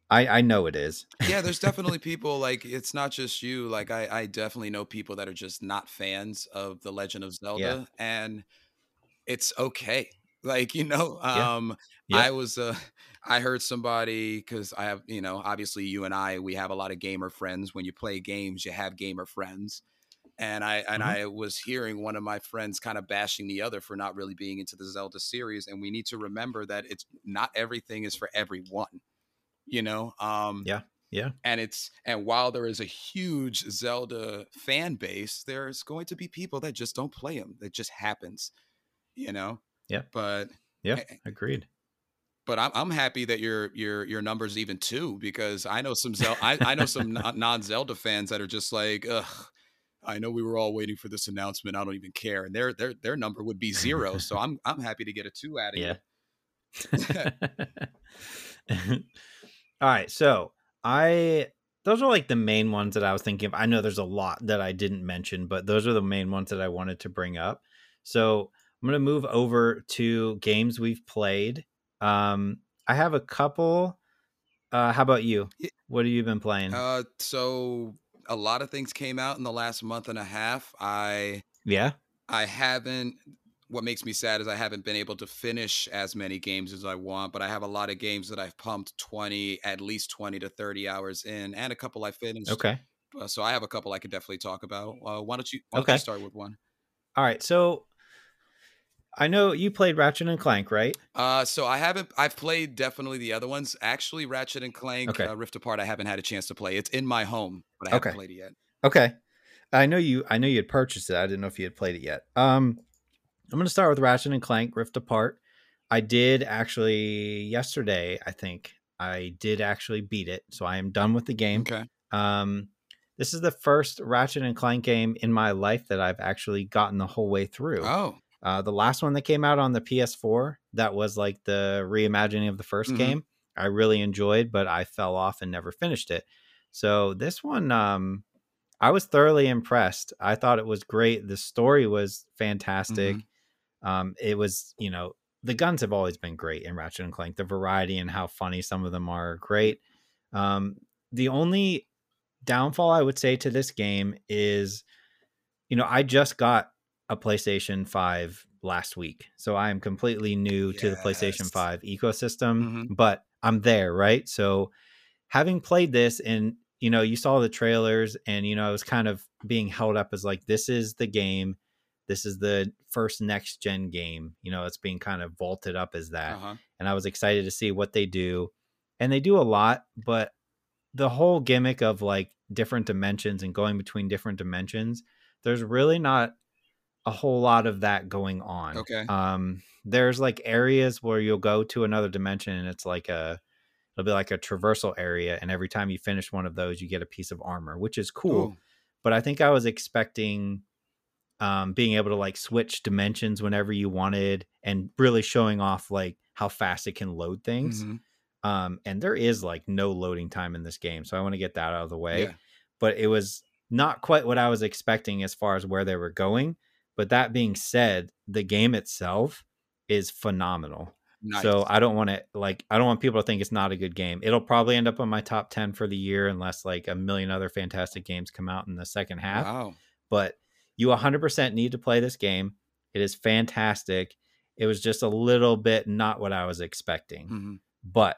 I I know it is. yeah there's definitely people like it's not just you like i i definitely know people that are just not fans of the legend of zelda and it's okay like you know Yeah. um Yeah. i was uh i heard somebody because i have you know obviously you and i we have a lot of gamer friends when you play games you have gamer friends and i and Mhm. i was hearing one of my friends kind of bashing the other for not really being into the zelda series and we need to remember that it's not everything is for everyone you know um Yeah. Yeah. and it's and while there is a huge zelda fan base there's going to be people that just don't play them that just happens you know Yeah. but Yeah. eh, Agreed. but I'm, I'm happy that your your your numbers even two because I know some Zel- I, I know some non Zelda fans that are just like ugh I know we were all waiting for this announcement I don't even care and their their their number would be zero so I'm I'm happy to get a two out of Yeah. you All right, so I those are like the main ones that I was thinking of. I know there's a lot that I didn't mention, but those are the main ones that I wanted to bring up. So I'm gonna move over to games we've played. Um, I have a couple. Uh, how about you? What have you been playing? Uh, so a lot of things came out in the last month and a half. I yeah, I haven't. What makes me sad is I haven't been able to finish as many games as I want, but I have a lot of games that I've pumped 20, at least 20 to 30 hours in, and a couple I finished. okay. Uh, so I have a couple I could definitely talk about. Uh, why don't you? Why don't Okay. you start with one? All right, so I know you played Ratchet and Clank, right? Uh, so I haven't. I've played definitely the other ones. Actually, Ratchet and Clank, Okay. uh, Rift Apart. I haven't had a chance to play. It's in my home, but I haven't Okay. played it yet. Okay. I know you I know you had purchased it. I didn't know if you had played it yet. Um I'm going to start with Ratchet and Clank Rift Apart. I did actually yesterday, I think. I did actually beat it. So I am done with the game. Okay. Um this is the first Ratchet and Clank game in my life that I've actually gotten the whole way through. Oh, Uh, the last one that came out on the PS4, that was like the reimagining of the 1st Mhm. game. I really enjoyed, but I fell off and never finished it. So this one, um, I was thoroughly impressed. I thought it was great. The story was fantastic. Um, it was, you know, the guns have always been great in Ratchet and Clank. The variety and how funny some of them are great. Um, the only downfall I would say to this game is, you know, I just got a PlayStation 5 last week. So I am completely new to the PlayStation 5 ecosystem, Mhm. but I'm there, right? So having played this and you know, you saw the trailers and you know, I was kind of being held up as like this is the game. This is the first next gen game. You know, it's being kind of vaulted up as that uh-huh. and I was excited to see what they do. And they do a lot, but the whole gimmick of like different dimensions and going between different dimensions, there's really not a whole lot of that going on. Okay. Um there's like areas where you'll go to another dimension and it's like a it'll be like a traversal area and every time you finish one of those you get a piece of armor, which is cool Ooh. but I think I was expecting um, being able to like switch dimensions whenever you wanted and really showing off like how fast it can load things. Mhm. Um, and there is like no loading time in this game, so I want to get that out of the way. Yeah. But it was not quite what I was expecting as far as where they were going. But that being said, the game itself is phenomenal. Nice. So I don't want to like I don't want people to think it's not a good game. It'll probably end up on my top 10 for the year unless like a million other fantastic games come out in the second half. wow. But you 100% need to play this game. It is fantastic. It was just a little bit not what I was expecting. Mhm. But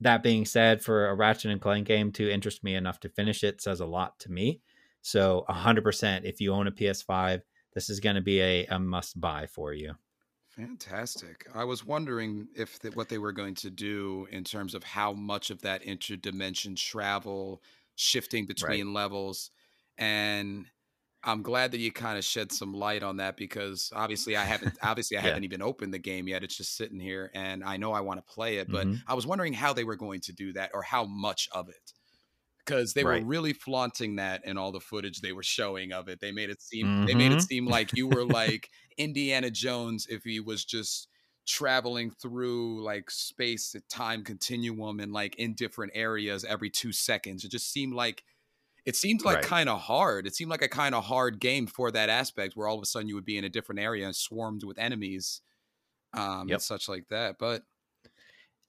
that being said, for a Ratchet and Clank game to interest me enough to finish it says a lot to me. So 100% if you own a PS5, this is going to be a, a must buy for you. Fantastic. I was wondering if th- what they were going to do in terms of how much of that interdimension travel, shifting between levels, and I'm glad that you kind of shed some light on that because obviously I haven't obviously I Yeah. haven't even opened the game yet. It's just sitting here, and I know I want to play it, but Mhm. I was wondering how they were going to do that or how much of it. Because they Right. were really flaunting that in all the footage they were showing of it. They made it seem they made it Mhm. seem like you were like Indiana Jones if he was just traveling through like space time continuum and like in different areas every two seconds. It just seemed like it seemed like Right. kind of hard. It seemed like a kind of hard game for that aspect where all of a sudden you would be in a different area and swarmed with enemies um Yep. and such like that. But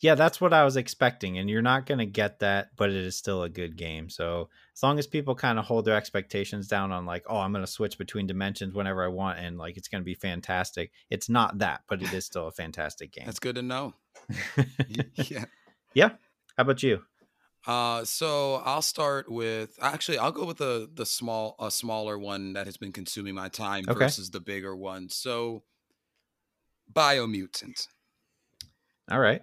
Yeah, that's what I was expecting, and you're not going to get that, but it is still a good game. So as long as people kind of hold their expectations down on like, oh, I'm going to switch between dimensions whenever I want, and like it's going to be fantastic. It's not that, but it is still a fantastic game. that's good to know. yeah. yeah. How about you? Uh, so I'll start with actually I'll go with the the small a smaller one that has been consuming my time Okay. versus the bigger one. So Biomutant. All right.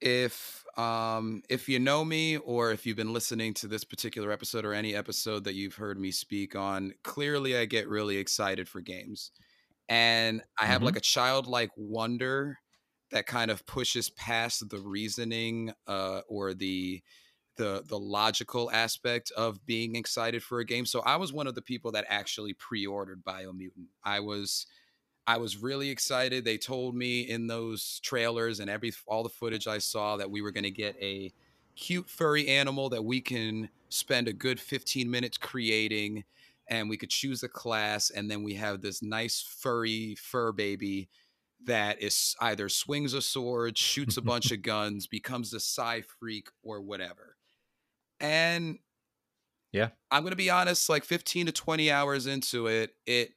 If um if you know me or if you've been listening to this particular episode or any episode that you've heard me speak on, clearly I get really excited for games. And I have Mhm. like a childlike wonder that kind of pushes past the reasoning uh or the the the logical aspect of being excited for a game. So I was one of the people that actually pre-ordered Biomutant. I was I was really excited. They told me in those trailers and every all the footage I saw that we were going to get a cute furry animal that we can spend a good 15 minutes creating and we could choose a class and then we have this nice furry fur baby that is either swings a sword shoots a bunch of guns becomes a Psi-Freak or whatever and yeah i'm gonna be honest like 15 to 20 hours into it it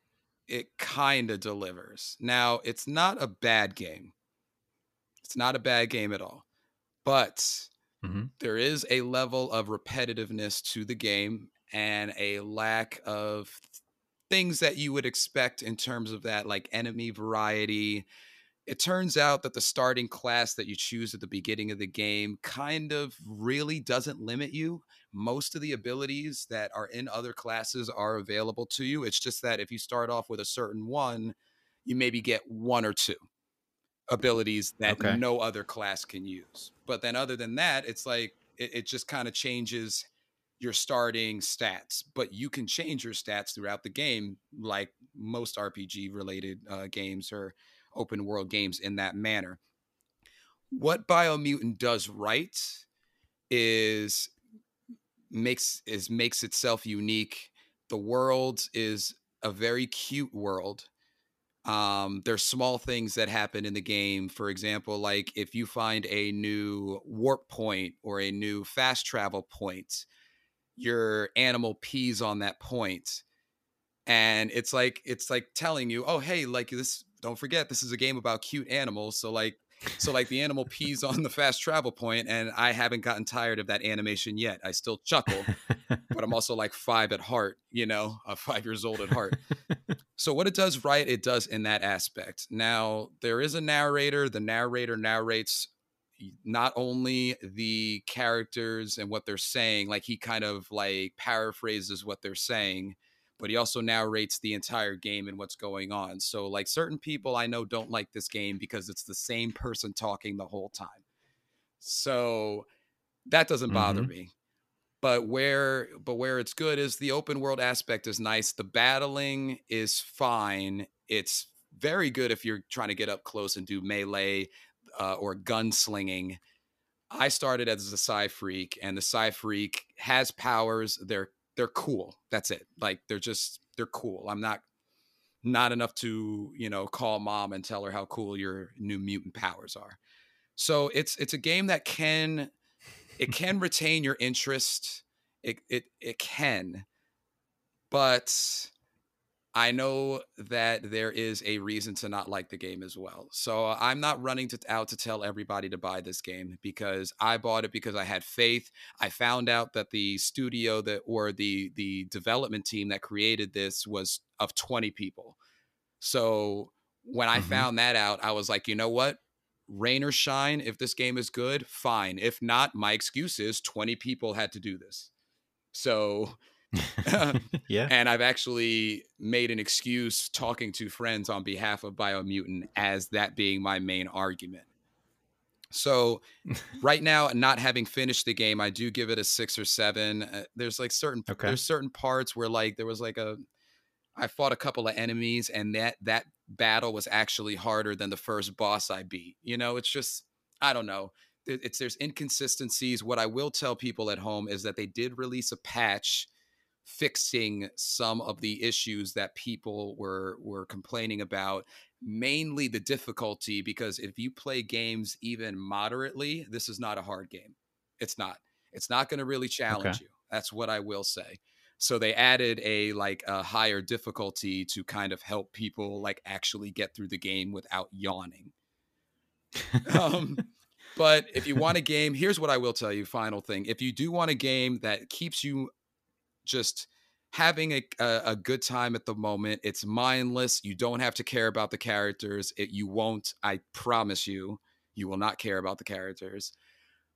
it kind of delivers now it's not a bad game it's not a bad game at all but mm-hmm. there is a level of repetitiveness to the game and a lack of things that you would expect in terms of that like enemy variety it turns out that the starting class that you choose at the beginning of the game kind of really doesn't limit you most of the abilities that are in other classes are available to you it's just that if you start off with a certain one you maybe get one or two abilities that Okay. no other class can use. But then other than that, it's like it, it just kind of changes your starting stats. But you can change your stats throughout the game, like most RPG related uh, games or open world games in that manner. What Biomutant does right is makes is makes itself unique. The world is a very cute world um there's small things that happen in the game for example like if you find a new warp point or a new fast travel point your animal pees on that point and it's like it's like telling you oh hey like this don't forget this is a game about cute animals so like so like the animal pees on the fast travel point and i haven't gotten tired of that animation yet i still chuckle but i'm also like five at heart you know uh, five years old at heart so what it does right, it does in that aspect. Now there is a narrator. The narrator narrates not only the characters and what they're saying, like he kind of like paraphrases what they're saying, but he also narrates the entire game and what's going on. So like certain people I know don't like this game because it's the same person talking the whole time. So that doesn't bother Mhm. me but where but where it's good is the open world aspect is nice the battling is fine it's very good if you're trying to get up close and do melee uh, or gunslinging i started as a Psi-Freak and the Psi-Freak has powers they're they're cool that's it like they're just they're cool i'm not not enough to you know call mom and tell her how cool your new mutant powers are. So it's it's a game that can it can retain your interest it it it can but i know that there is a reason to not like the game as well. So i'm not running to, out to tell everybody to buy this game because i bought it because i had faith. I found out that the studio that or the the development team that created this was of 20 people. So when i Mhm. found that out i was like you know what? Rain or shine if this game is good fine. If not my excuse is 20 people had to do this. So yeah. and i've actually made an excuse talking to friends on behalf of biomutant as that being my main argument. So right now not having finished the game i do give it a six or seven. Uh, there's like certain Okay. there's certain parts where like there was like a i fought a couple of enemies and that that battle was actually harder than the first boss i beat you know? It's just i don't know. It's there's inconsistencies. What i will tell people at home is that they did release a patch fixing some of the issues that people were were complaining about mainly the difficulty because if you play games even moderately this is not a hard game. It's not. It's not going to really challenge you. That's what i will say. So they added a like a higher difficulty to kind of help people like actually get through the game without yawning. Um, but if you want a game, here's what I will tell you. Final thing: if you do want a game that keeps you just having a, a, a good time at the moment, it's mindless. You don't have to care about the characters. It, you won't. I promise you, you will not care about the characters.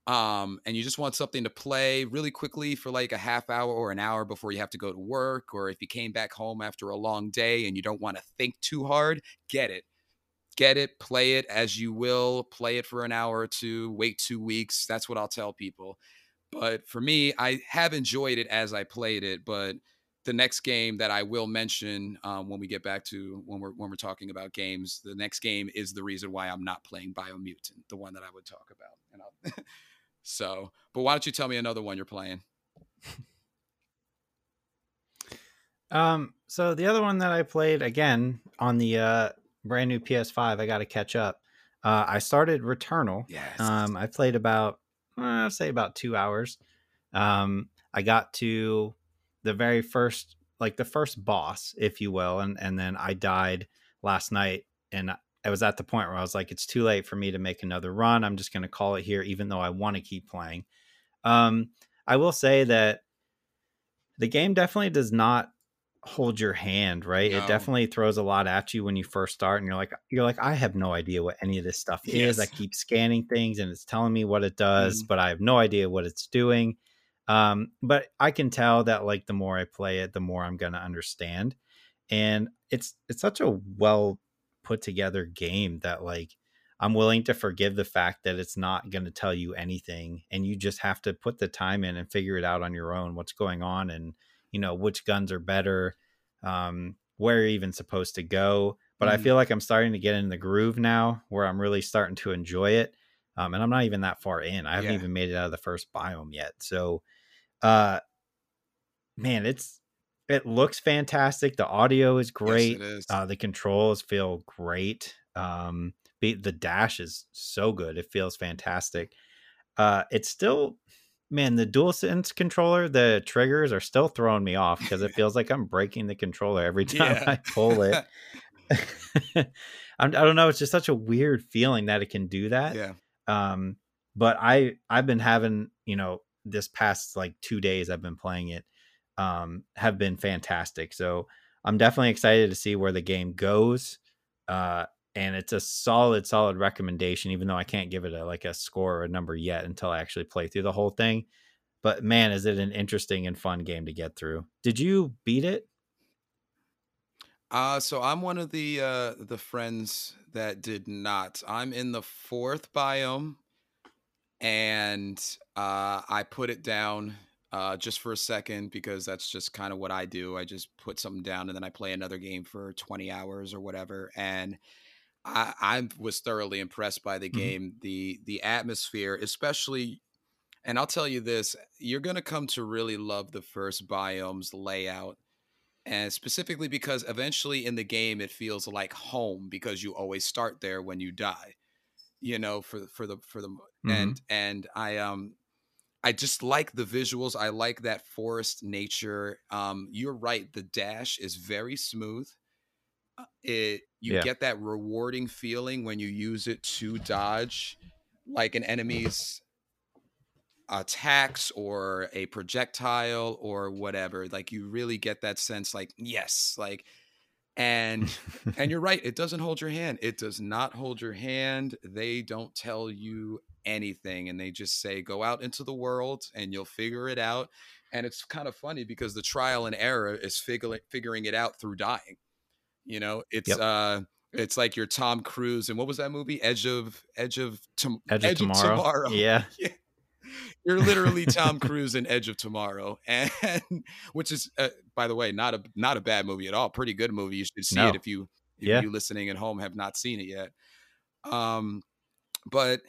Um, and you just want something to play really quickly for like a half hour or an hour before you have to go to work, or if you came back home after a long day and you don't want to think too hard, get it get it, play it as you will, play it for an hour or two, wait two weeks. That's what I'll tell people. But for me, I have enjoyed it as I played it. But the next game that I will mention um, when we get back to when we're when we're talking about games, the next game is the reason why I'm not playing Biomutant, the one that I would talk about. And I'll So, but why don't you tell me another one you're playing? Um, so the other one that I played again on the uh brand new PS5, I got to catch up. Uh, I started Returnal. Yes. Um, I played about, I'd say about two hours. Um, I got to the very first, like the first boss, if you will, and and then I died last night, and I was at the point where I was like, it's too late for me to make another run. I'm just going to call it here, even though I want to keep playing. Um, I will say that the game definitely does not hold your hand, right? No. It definitely throws a lot at you when you first start, and you're like, you're like, I have no idea what any of this stuff is. I keep scanning things, and it's telling me what it does, Mhm. but I have no idea what it's doing. Um, but I can tell that like the more I play it, the more I'm gonna understand. And it's it's such a well put together game that like I'm willing to forgive the fact that it's not going to tell you anything and you just have to put the time in and figure it out on your own what's going on and you know which guns are better um where you're even supposed to go but I Mhm. feel like I'm starting to get in the groove now where I'm really starting to enjoy it um and I'm not even that far in I haven't Yeah. even made it out of the first biome yet so uh man it's it looks fantastic the audio is great Yes, is. uh, the controls feel great. Um, be, the dash is so good; it feels fantastic. Uh, it's still, man, the DualSense controller, the triggers are still throwing me off because it feels like I'm breaking the controller every time Yeah. I pull it. I'm, I don't know. It's just such a weird feeling that it can do that yeah. um but i i've been having you know this past like two days i've been playing it um have been fantastic so i'm definitely excited to see where the game goes uh and it's a solid solid recommendation even though i can't give it a like a score or a number yet until i actually play through the whole thing but man is it an interesting and fun game to get through did you beat it Uh, so I'm one of the uh the friends that did not. I'm in the fourth biome, and uh, I put it down uh just for a second because that's just kind of what I do. I just put something down and then I play another game for 20 hours or whatever. And I, I was thoroughly impressed by the Mhm. game, the the atmosphere, especially. And I'll tell you this: you're gonna come to really love the first biome's layout and specifically because eventually in the game it feels like home because you always start there when you die you know for for the for the Mm-hmm. and and i um i just like the visuals i like that forest nature um you're right the dash is very smooth it you Yeah. get that rewarding feeling when you use it to dodge like an enemy's attacks or a projectile or whatever like you really get that sense like yes like and and you're right it doesn't hold your hand it does not hold your hand they don't tell you anything and they just say go out into the world and you'll figure it out and it's kind of funny because the trial and error is figuring figuring it out through dying you know it's Yep. uh it's like your tom cruise and what was that movie edge of edge of, tom- edge of tomorrow yeah you're literally Tom Cruise in Edge of Tomorrow, and which is, uh, by the way, not a not a bad movie at all. Pretty good movie. You should see No. it if you if Yeah. you listening at home have not seen it yet. Um, but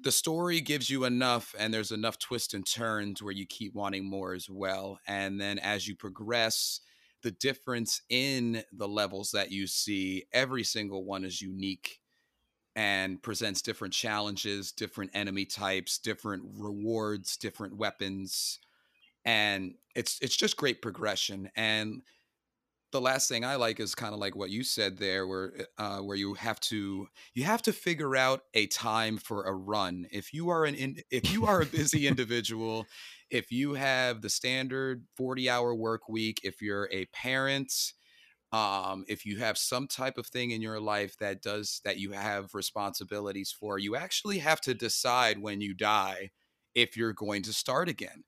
the story gives you enough, and there's enough twists and turns where you keep wanting more as well. And then as you progress, the difference in the levels that you see, every single one is unique and presents different challenges, different enemy types, different rewards, different weapons, and it's it's just great progression. And the last thing I like is kind of like what you said there, where uh, where you have to you have to figure out a time for a run. If you are an in, if you are a busy individual, if you have the standard forty hour work week, if you're a parent, um, if you have some type of thing in your life that does that you have responsibilities for, you actually have to decide when you die if you're going to start again.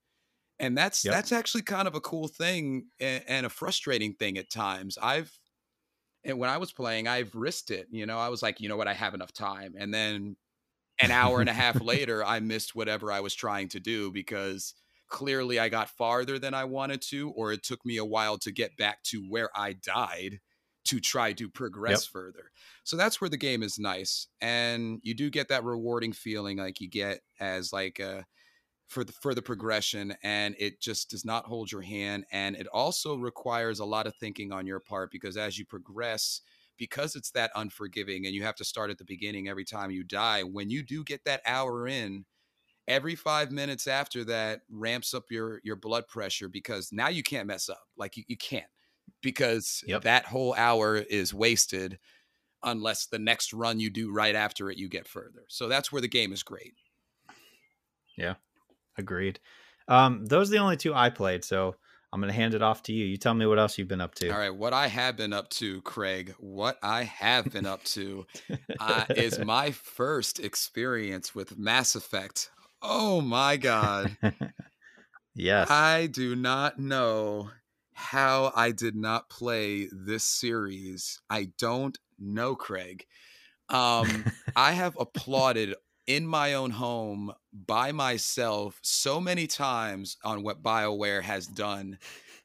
And that's Yep. that's actually kind of a cool thing and, and a frustrating thing at times. I've and when I was playing, I've risked it. You know, I was like, you know what, I have enough time. And then an hour and a half later, I missed whatever I was trying to do because clearly I got farther than I wanted to, or it took me a while to get back to where I died to try to progress Yep. further. So that's where the game is nice, and you do get that rewarding feeling like you get as like a for the for the progression and it just does not hold your hand and it also requires a lot of thinking on your part because as you progress because it's that unforgiving and you have to start at the beginning every time you die when you do get that hour in every 5 minutes after that ramps up your your blood pressure because now you can't mess up like you, you can't because Yep. that whole hour is wasted unless the next run you do right after it you get further so that's where the game is great Yeah. Agreed. Um, those are the only two I played, so I'm gonna hand it off to you. You tell me what else you've been up to. All right, what I have been up to, Craig, what I have been up to uh, is my first experience with Mass Effect. Oh my God. yes. I do not know how I did not play this series. I don't know, Craig. Um, I have applauded in my own home by myself so many times on what BioWare has done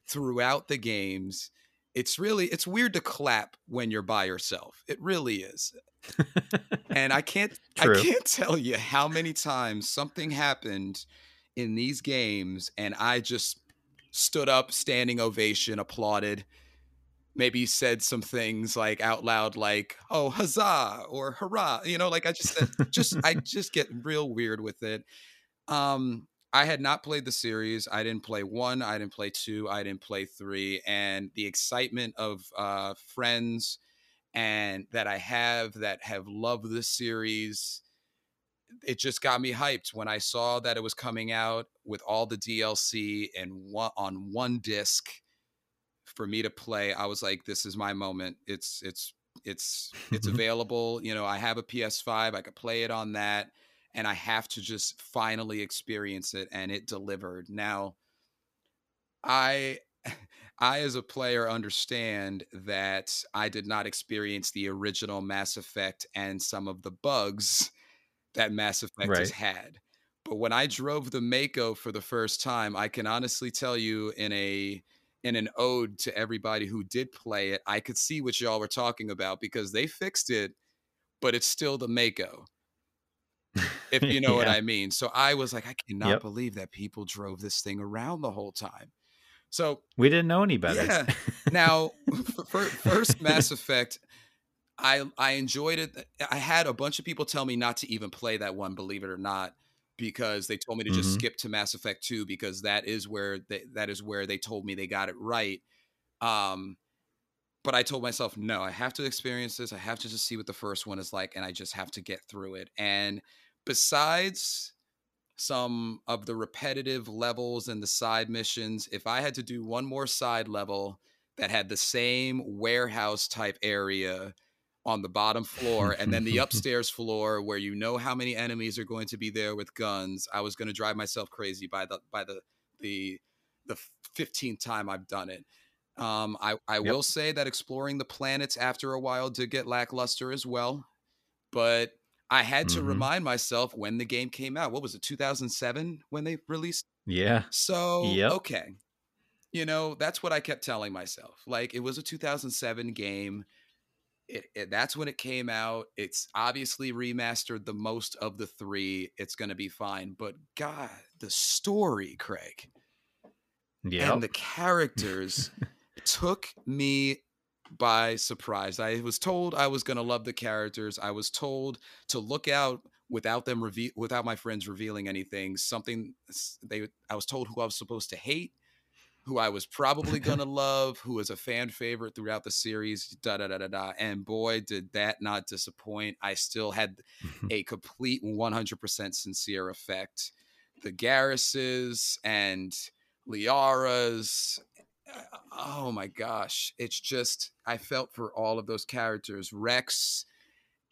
throughout the games. It's really it's weird to clap when you're by yourself. It really is. And I can't True. I can't tell you how many times something happened in these games and I just stood up, standing ovation, applauded, maybe said some things like out loud like, "Oh, huzzah" or "hurrah." You know, like I just said just I just get real weird with it. Um I had not played the series. I didn't play 1, I didn't play 2, I didn't play 3 and the excitement of uh friends and that I have that have loved this series it just got me hyped when I saw that it was coming out with all the DLC and one on one disc for me to play. I was like, this is my moment. It's it's it's it's available. You know, I have a PS5. I could play it on that, and I have to just finally experience it, and it delivered. Now, I. I, as a player, understand that I did not experience the original Mass Effect and some of the bugs that Mass Effect has had. But when I drove the Mako for the first time, I can honestly tell you in a in an ode to everybody who did play it, I could see what y'all were talking about because they fixed it, but it's still the Mako, if you know what I mean. So I was like, I cannot Yep. believe that people drove this thing around the whole time. So We didn't know any better. Yeah. now, for, first Mass Effect, I I enjoyed it. I had a bunch of people tell me not to even play that one, believe it or not, because they told me to just Mhm. skip to Mass Effect 2 because that is where they, that is where they told me they got it right. Um but I told myself, no, I have to experience this. I have to just see what the first one is like and I just have to get through it. And besides some of the repetitive levels and the side missions, if I had to do one more side level that had the same warehouse type area on the bottom floor and then the upstairs floor where you know how many enemies are going to be there with guns, I was going to drive myself crazy by the by the the the 15th time I've done it. Um, I, I Yep. will say that exploring the planets after a while did get lackluster as well, but I had to Mhm. remind myself when the game came out. What was it, 2007 when they released? Yeah. So, Yep. okay. You know, that's what I kept telling myself. Like, it was a 2007 game. It, it, that's when it came out. It's obviously remastered the most of the three. It's going to be fine. But God, the story, Craig, Yeah. and the characters took me by surprise. I was told I was going to love the characters. I was told to look out without them reve- without my friends revealing anything. Something they I was told who I was supposed to hate, who I was probably going to love, who was a fan favorite throughout the series, da da da da da. And boy, did that not disappoint. I still had a complete 100% sincere effect. The Garruses and Liara's. Oh my gosh. It's just, I felt for all of those characters. Wrex,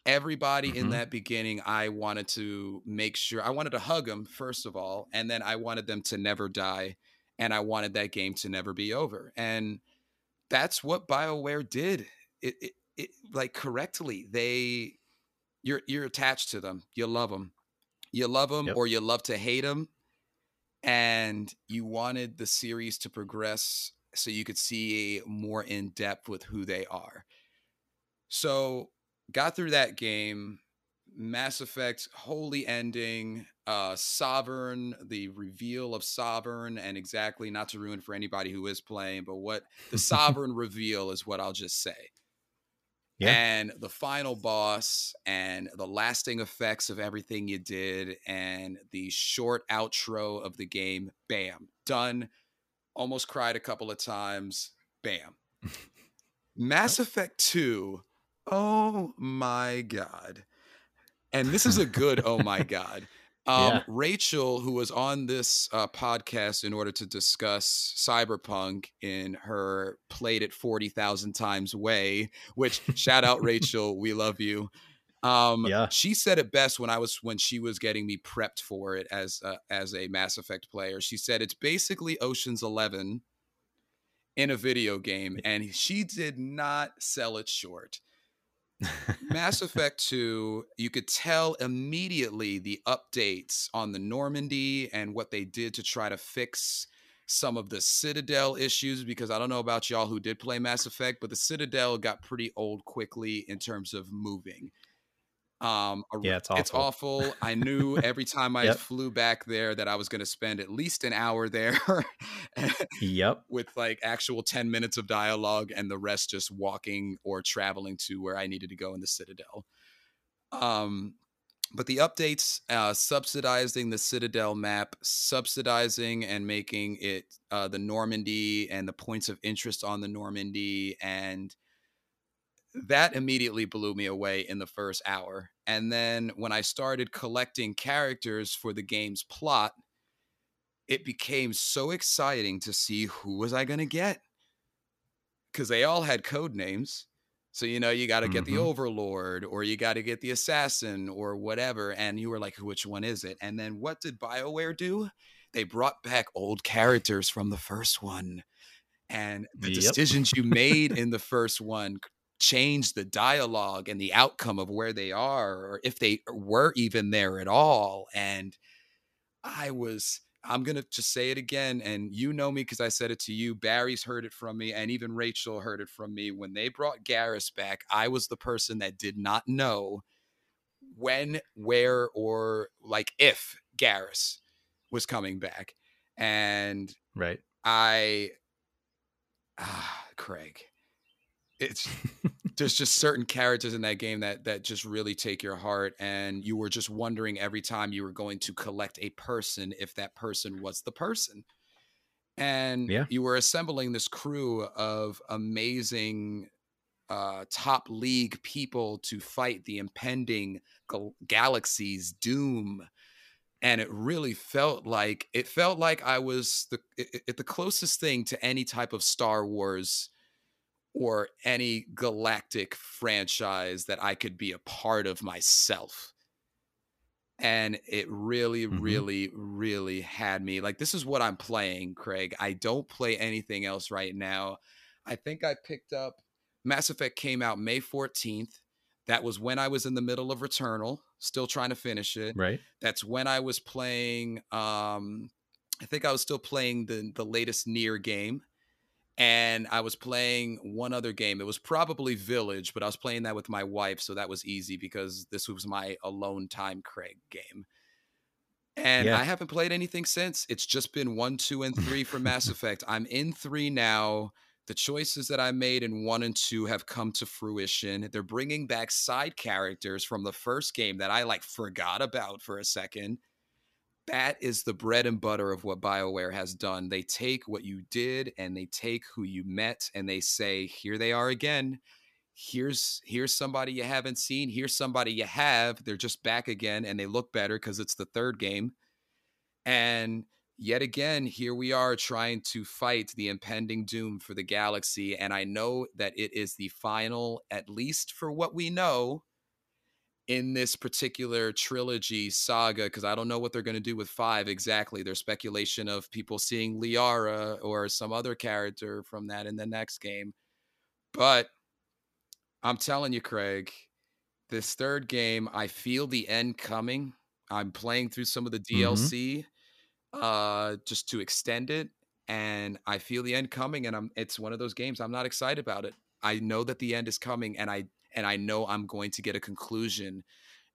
everybody in Mhm. that beginning, I wanted to make sure, I wanted to hug them, first of all. And then I wanted them to never die. And I wanted that game to never be over. And that's what BioWare did. It, it, it like correctly. They, you're you're attached to them. You love them. You love them Yep. or you love to hate them. And you wanted the series to progress so you could see more in depth with who they are. So got through that game. Mass Effect holy ending, uh Sovereign, the reveal of Sovereign, and exactly not to ruin for anybody who is playing, but what the Sovereign reveal is what I'll just say. Yeah. And the final boss and the lasting effects of everything you did and the short outro of the game, bam, done. Almost cried a couple of times, bam. Mass Effect 2, oh my God. And this is a good oh my God. Um, Yeah. Rachel, who was on this uh, podcast in order to discuss Cyberpunk in her played it 40,000 times way, which shout out Rachel, we love you. Um, Yeah. she said it best when I was when she was getting me prepped for it as a, as a Mass Effect player. She said it's basically Ocean's 11 in a video game and she did not sell it short. Mass Effect 2, you could tell immediately the updates on the Normandy and what they did to try to fix some of the Citadel issues because I don't know about y'all who did play Mass Effect, but the Citadel got pretty old quickly in terms of moving. Um, Yeah, it's It's awful. awful. I knew every time I Yep. flew back there that I was going to spend at least an hour there yep. with like actual 10 minutes of dialogue and the rest just walking or traveling to where I needed to go in the Citadel. Um, but the updates uh, subsidizing the Citadel map, subsidizing and making it uh, the Normandy and the points of interest on the Normandy, and that immediately blew me away in the first hour. And then when I started collecting characters for the game's plot, it became so exciting to see who was I going to get because they all had code names. So you know you got to get the Mhm. overlord or you got to get the assassin or whatever and you were like which one is it? And then what did BioWare do? They brought back old characters from the first one. And the Yep. decisions you made in the first one changed the dialogue and the outcome of where they are or if they were even there at all and I was I'm going to just say it again and you know me cuz I said it to you Barry's heard it from me and even Rachel heard it from me when they brought Garrus back I was the person that did not know when where or like if Garrus was coming back and Right. I ah Craig it's there's just certain characters in that game that that just really take your heart and you were just wondering every time you were going to collect a person if that person was the person and Yeah. you were assembling this crew of amazing uh top league people to fight the impending gal- galaxy's doom and it really felt like it felt like I was the it, it- the closest thing to any type of Star Wars or any galactic franchise that I could be a part of myself. And it really, Mhm. really, really had me. Like, this is what I'm playing, Craig. I don't play anything else right now. I think I picked up Mass Effect came out May 14th. That was when I was in the middle of Returnal, still trying to finish it Right. that's when I was playing. Um, I think I was still playing the the latest NieR game, and I was playing one other game. It was probably Village, but I was playing that with my wife, so that was easy because this was my alone time Craig game. And Yeah. I haven't played anything since. It's just been one, two, and three for Mass Effect. I'm in three now. The choices that I made in one and two have come to fruition. They're bringing back side characters from the first game that I like forgot about for a second. That is the bread and butter of what BioWare has done. They take what you did and they take who you met and they say, here they are again. Here's here's somebody you haven't seen. Here's somebody you have. They're just back again and they look better because it's the third game. And yet again, here we are trying to fight the impending doom for the galaxy. And I know that it is the final, at least for what we know, in this particular trilogy saga, because I don't know what they're going to do with five exactly. There's speculation of people seeing Liara or some other character from that in the next game. But I'm telling you, Craig, this third game, I feel the end coming. I'm playing through some of the. DLC uh just to extend it and I feel the end coming and I'm it's one of those games I'm not excited about it. I know that the end is coming and I and I know I'm going to get a conclusion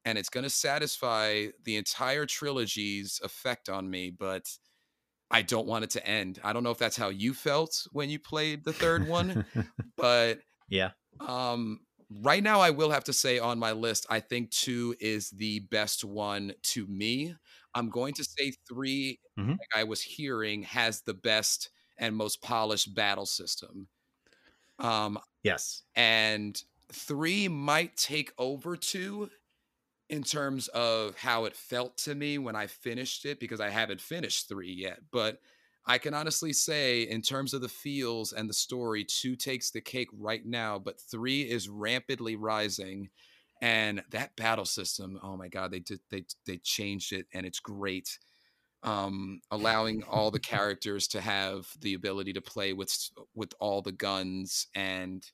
and it's going to satisfy the entire trilogy's effect on me, but I don't want it to end. I don't know if that's how you felt when you played the third one, but yeah. Um right now I will have to say on my list I think 2 is the best one to me. I'm going to say 3 Mhm. like I was hearing has the best and most polished battle system. Um Yes. and 3 might take over 2 in terms of how it felt to me when I finished it because I haven't finished 3 yet, but I can honestly say in terms of the feels and the story, 2 takes the cake right now, but 3 is rampantly rising and that battle system, oh my god, they did they they changed it and it's great. Um allowing all the characters to have the ability to play with with all the guns and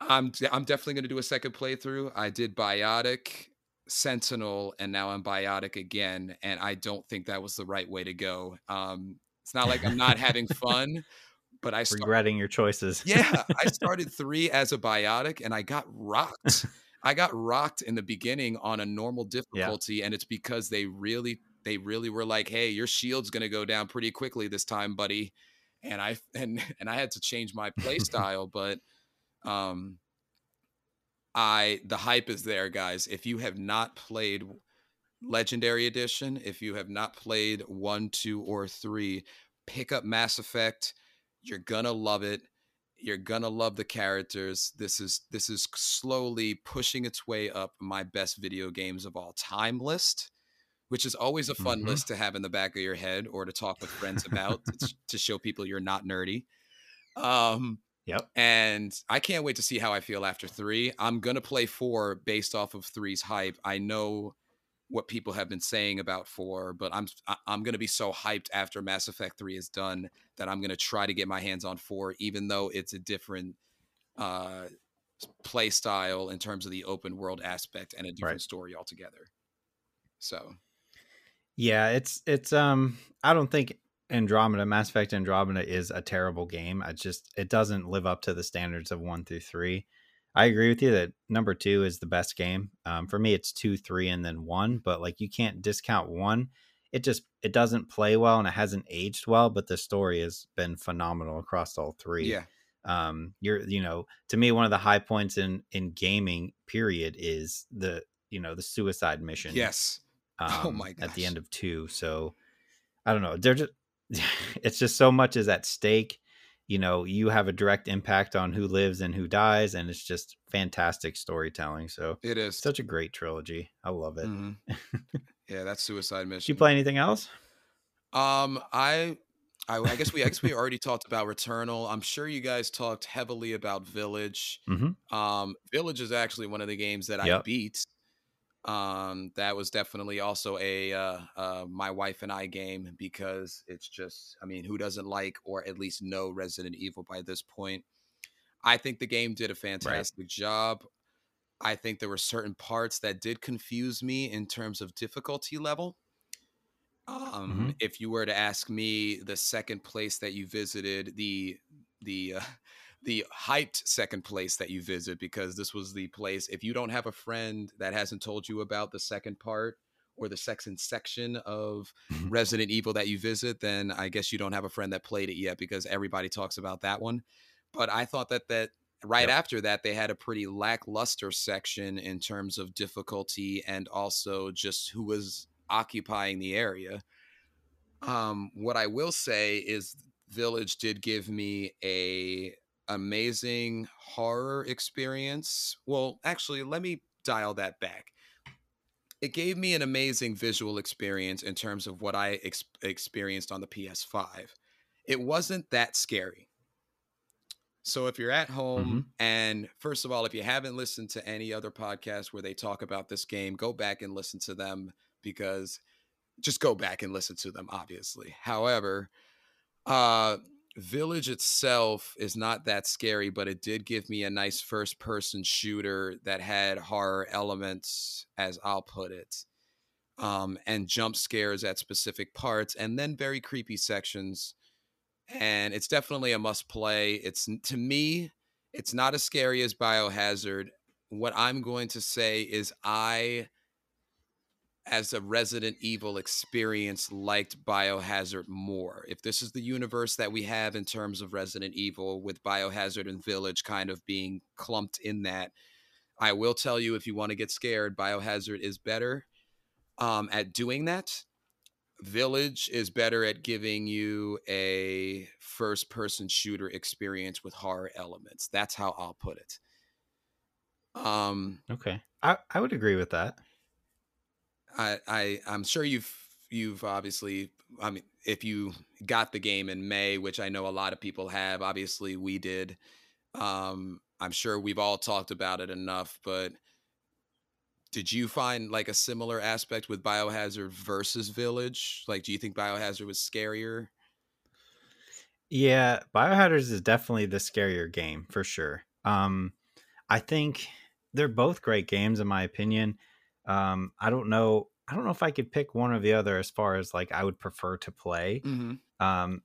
I'm I'm definitely going to do a second playthrough. I did Biotic, Sentinel, and now I'm Biotic again, and I don't think that was the right way to go. Um, it's not like I'm not having fun, but I start, Regretting your choices. yeah, I started three as a Biotic, and I got rocked. I got rocked in the beginning on a normal difficulty, and it's because they really they really were like, "Hey, your shield's going to go down pretty quickly this time, buddy." And I and and I had to change my play style, but um I the hype is there, guys. If you have not played Legendary Edition, if you have not played 1, 2 or 3, pick up Mass Effect. You're to love it. You're to love the characters. This is this is slowly pushing its way up my best video games of all time list, which is always a fun Mhm. list to have in the back of your head or to talk with friends about to, to show people you're not nerdy. Um Yep. and I can't wait to see how I feel after three. I'm gonna play four based off of three's hype. I know what people have been saying about four, but I'm I'm gonna be so hyped after Mass Effect three is done that I'm gonna try to get my hands on four, even though it's a different uh play style in terms of the open world aspect and a different Right. story altogether. So Yeah, it's it's um I don't think Andromeda Mass Effect Andromeda is a terrible game. I just it doesn't live up to the standards of 1 through 3. I agree with you that number 2 is the best game. Um for me it's 2, 3 and then 1, but like you can't discount 1. It just it doesn't play well and it hasn't aged well, but the story has been phenomenal across all 3 yeah, um you're you know to me one of the high points in in gaming period is the you know the suicide mission yes, um, Oh my at the end of two so i don't know they're just it's just so much is at stake you know you have a direct impact on who lives and who dies and it's just fantastic storytelling so it is. such a great trilogy i love it Mhm. yeah, that's Suicide did Mission. you play anything else Um, I, I, I guess we, I guess we already talked about Returnal. I'm sure you guys talked heavily about Village. mm-hmm. Um, Village is actually one of the games that I beat. Um, that was definitely also a uh, uh, my wife and I game because it's just, I mean, who doesn't like or at least know Resident Evil by this point? I think the game did a fantastic job. I think there were certain parts that did confuse me in terms of difficulty level. Um, Mhm. if you were to ask me the second place that you visited, the the uh, the hyped second place that you visit, because this was the place. If you don't have a friend that hasn't told you about the second part or the second section of Mhm. Resident Evil that you visit, then I guess you don't have a friend that played it yet because everybody talks about that one. But I thought that that right Yep. after that they had a pretty lackluster section in terms of difficulty and also just who was occupying the area. Um, what I will say is Village did give me a amazing horror experience. Well, actually, let me dial that back. It gave me an amazing visual experience in terms of what I ex- experienced on the PS5. It wasn't that scary. So if you're at home, and first of all, if you haven't listened to any other podcast where they talk about this game, go back and listen to them because just go back and listen to them, obviously. However, uh, Village itself is not that scary, but it did give me a nice first person shooter that had horror elements, as I'll put it, um, and jump scares at specific parts, and then very creepy sections. And it's definitely a must play. It's to me, It's not as scary as Biohazard. What I'm going to say is I as a Resident Evil experience liked Biohazard more. If this is the universe that we have in terms of Resident Evil with Biohazard and Village kind of being clumped in that, I will tell you if you want to get scared, Biohazard is better um, at doing that. Village is better at giving you a first person shooter experience with horror elements. That's how I'll put it. Um okay. I I would agree with that. I, I I'm sure you've you've obviously I mean if you got the game in May, which I know a lot of people have, obviously we did. Um, I'm sure we've all talked about it enough, but did you find like a similar aspect with Biohazard versus Village? Like, do you think Biohazard was scarier? Yeah, Biohazard is definitely the scarier game for sure. Um, I think they're both great games in my opinion. Um, I don't know. I don't know if I could pick one or the other as far as like I would prefer to play. Mm-hmm. Um,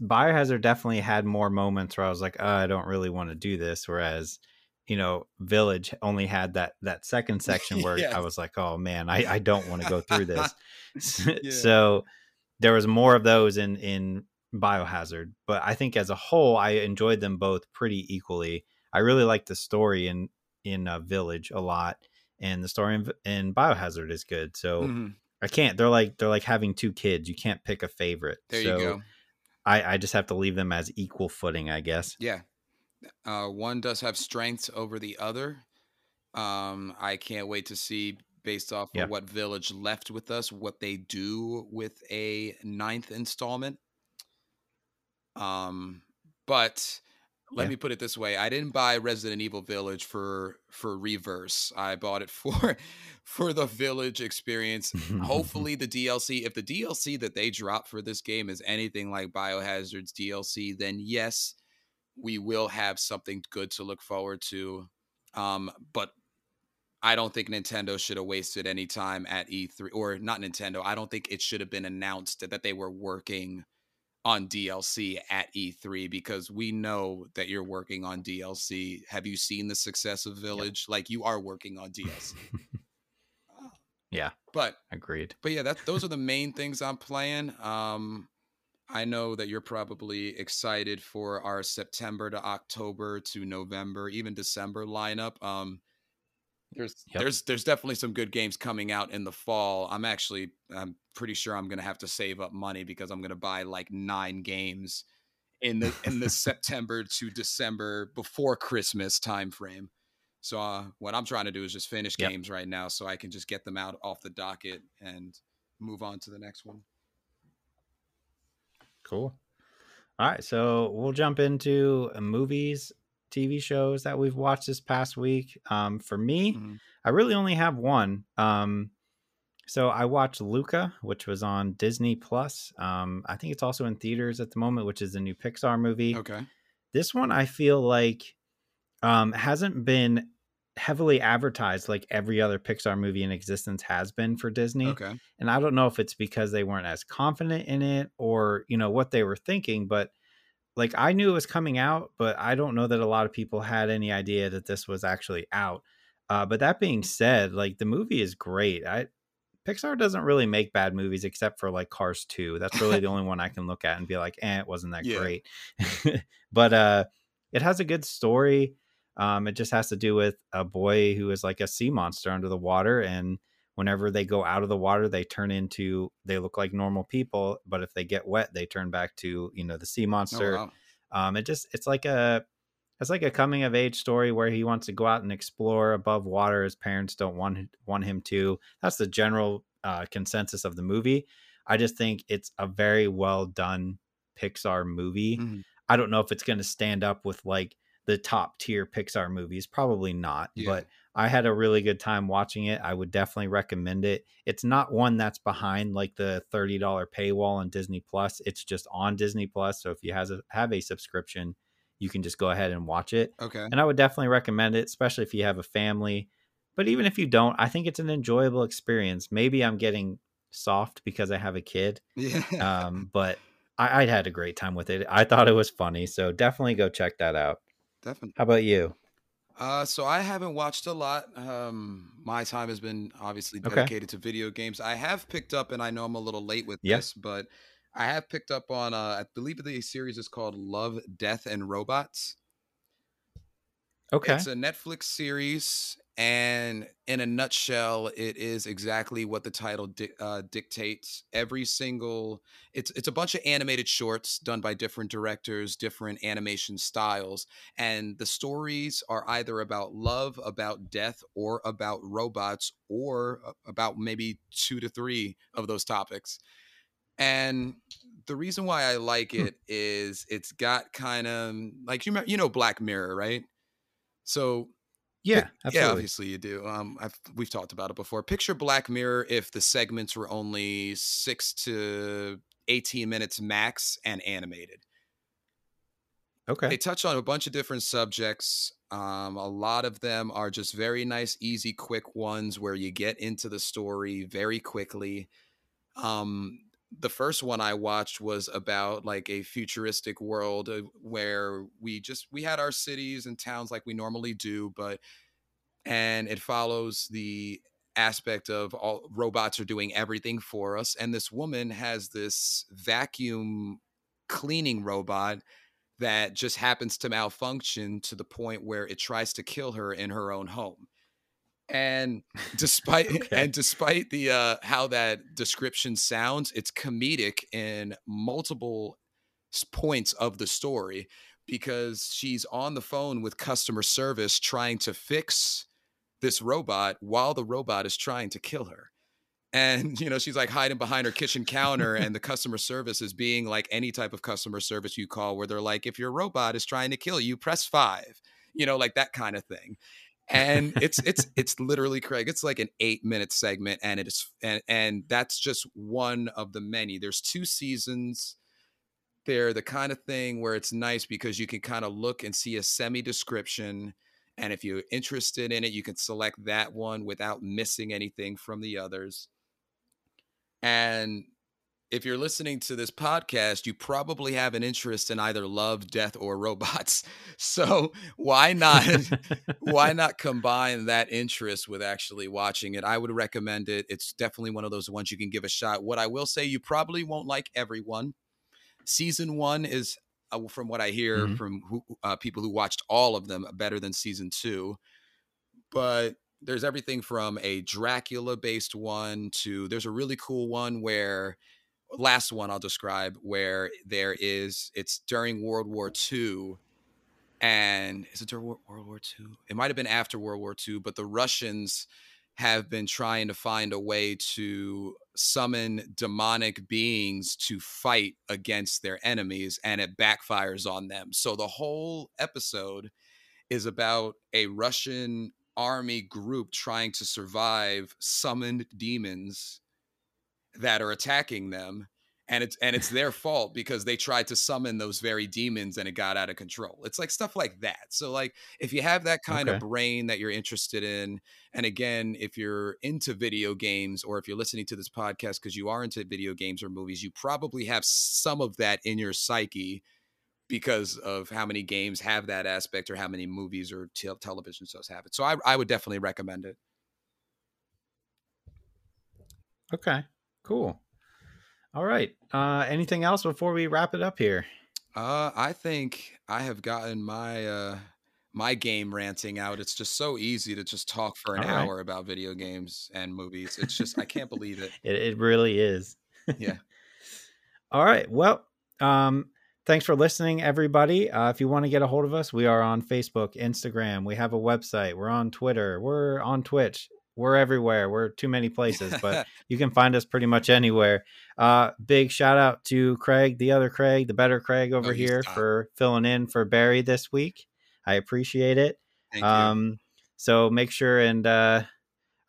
Biohazard definitely had more moments where I was like, oh, I don't really want to do this. Whereas, you know, Village only had that that second section where I was like, oh man, I, I don't want to go through this. yeah. So there was more of those in in Biohazard, but I think as a whole, I enjoyed them both pretty equally. I really liked the story in in uh, Village a lot and the story in, in Biohazard is good. So mm-hmm. I can't. They're like they're like having two kids. You can't pick a favorite. There so you go. I I just have to leave them as equal footing, I guess. Yeah. Uh, one does have strengths over the other. Um, I can't wait to see based off of what Village left with us, what they do with a ninth installment. Um, but let yeah. me put it this way i didn't buy resident evil village for for Re:Verse i bought it for for the village experience hopefully the dlc if the dlc that they drop for this game is anything like biohazard's dlc then yes we will have something good to look forward to um but I don't think Nintendo should have wasted any time at E3 or not Nintendo. I don't think it should have been announced that they were working on DLC at E3 because we know that you're working on DLC. Have you seen the success of Village? Like you are working on DLC. yeah. But agreed. But yeah, that those are the main things I'm playing. Um I know that you're probably excited for our September to October to November, even December lineup. Um there's yep. there's there's definitely some good games coming out in the fall. I'm actually I'm pretty sure I'm gonna have to save up money because I'm gonna buy like nine games in the in the September to December before Christmas time frame. So uh, what I'm trying to do is just finish yep. games right now so I can just get them out off the docket and move on to the next one. Cool. All right, so we'll jump into uh, movies TV shows that we've watched this past week. Um, for me, mm-hmm. I really only have one. Um, so I watched Luca, which was on Disney Plus. Um, I think it's also in theaters at the moment, which is a new Pixar movie. Okay. This one I feel like um, hasn't been heavily advertised like every other Pixar movie in existence has been for Disney. Okay. And I don't know if it's because they weren't as confident in it or, you know, what they were thinking, but like I knew it was coming out, but I don't know that a lot of people had any idea that this was actually out. Uh, but that being said, like the movie is great. I Pixar doesn't really make bad movies except for like Cars 2. That's really the only one I can look at and be like, eh, it wasn't that yeah. great. but uh it has a good story. Um, it just has to do with a boy who is like a sea monster under the water and whenever they go out of the water they turn into they look like normal people but if they get wet they turn back to you know the sea oh, monster oh, wow. um it just it's like a it's like a coming of age story where he wants to go out and explore above water his parents don't want want him to that's the general uh, consensus of the movie i just think it's a very well done pixar movie mm-hmm. i don't know if it's going to stand up with like the top tier pixar movies probably not yeah. but I had a really good time watching it. I would definitely recommend it. It's not one that's behind like the $30 paywall on Disney Plus. It's just on Disney Plus. So if you has a, have a subscription, you can just go ahead and watch it. Okay. And I would definitely recommend it, especially if you have a family. But even if you don't, I think it's an enjoyable experience. Maybe I'm getting soft because I have a kid. Yeah. Um, but I, I'd had a great time with it. I thought it was funny. So definitely go check that out. definitely. How about you? Uh, so I haven't watched a lot. Um, my time has been obviously Okay. dedicated to video games. I have picked up, and I know I'm a little late with Yeah. this, but I have picked up on. Uh, I believe the series is called Love, Death, and Robots. Okay. It's a Netflix series, and in a nutshell, it is exactly what the title di- uh, dictates. Every single it's it's a bunch of animated shorts done by different directors, different animation styles, and the stories are either about love, about death, or about robots, or about maybe two to three of those topics. And the reason why I like Hmm. it is it's got kind of like you you know Black Mirror, right? So Yeah, Pic- Yeah, obviously you do. Um, I've we've talked about it before. Picture Black Mirror if the segments were only six to eighteen minutes max and animated. Okay, they touch on a bunch of different subjects. Um, a lot of them are just very nice, easy, quick ones where you get into the story very quickly. Um, the first one I watched was about like a futuristic world uh, where we just we had our cities and towns like we normally do, but and it follows the aspect of all robots are doing everything for us and this woman has this vacuum cleaning robot that just happens to malfunction to the point where it tries to kill her in her own home and despite Okay. and despite the uh how that description sounds it's comedic in multiple points of the story because she's on the phone with customer service trying to fix this robot while the robot is trying to kill her and you know she's like hiding behind her kitchen counter and the customer service is being like any type of customer service you call where they're like if your robot is trying to kill you press 5 you know like that kind of thing and it's it's it's literally craig it's like an 8 minute segment and it is and and that's just one of the many. There's two seasons. They're the kind of thing where it's nice because you can kind of look and see a semi description and if you're interested in it you can select that one without missing anything from the others. And if you're listening to this podcast, you probably have an interest in either love, death, or robots. So why not why not combine that interest with actually watching it? I would recommend it. It's definitely one of those ones you can give a shot. What I will say, you probably won't like everyone. Season one is, uh, from what I hear Mhm. from who, uh, people who watched all of them, better than season two. But there's everything from a Dracula based one to there's a really cool one where last one I'll describe where there is it's during World War mm-hmm. II and is it during World War II? It might have been after World War II, but the Russians have been trying to find a way to summon demonic beings to fight against their enemies and it backfires on them. So the whole episode is about a Russian army group trying to survive summoned demons that are attacking them and it's and it's their fault because they tried to summon those very demons and it got out of control. It's like stuff like that. So like if you have that kind of brain that you're interested in and again if you're into video games or if you're listening to this podcast because you are into video games or movies, you probably have some of that in your psyche because of how many games have that aspect or how many movies or te- television shows have it. So I, I would definitely recommend it. Okay. Cool. All right. Uh, anything else before we wrap it up here? Uh, I think I have gotten my uh my game ranting out. It's just so easy to just talk for an All right. hour about video games and movies. It's just I can't believe it. It, it really is. Yeah. All right. Well, um, thanks for listening, everybody. Uh, if you want to get a hold of us, we are on Facebook, Instagram. We have a website. We're on Twitter. We're on Twitch. We're everywhere. We're too many places, but you can find us pretty much anywhere. Uh, big shout out to Craig, the other Craig, the better Craig over Oh, here for filling in for Barry this week. I appreciate it. Thank you. Um, so make sure and uh,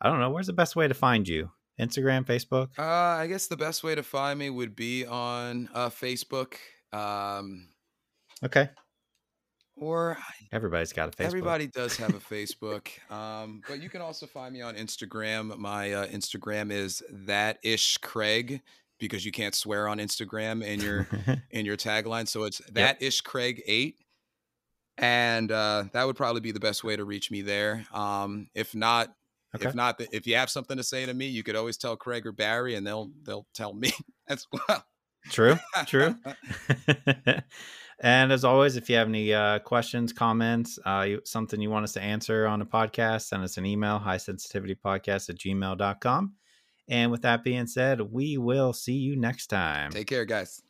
I don't know where's the best way to find you. Instagram, Facebook. Uh, I guess the best way to find me would be on uh, Facebook. Um, Okay, or everybody's got a Facebook. Everybody does have a Facebook, um, but you can also find me on Instagram. My uh, Instagram is that ish Craig because you can't swear on Instagram in your in your tagline. So it's that ish Craig eight. and uh, that would probably be the best way to reach me there. Um, if not, okay. if not, if you have something to say to me, you could always tell Craig or Barry, and they'll they'll tell me as well. True, true. and as always, if you have any uh, questions, comments, uh, you, something you want us to answer on a podcast, send us an email, high sensitivity podcast at gmail.com. And with that being said, we will see you next time. Take care, guys.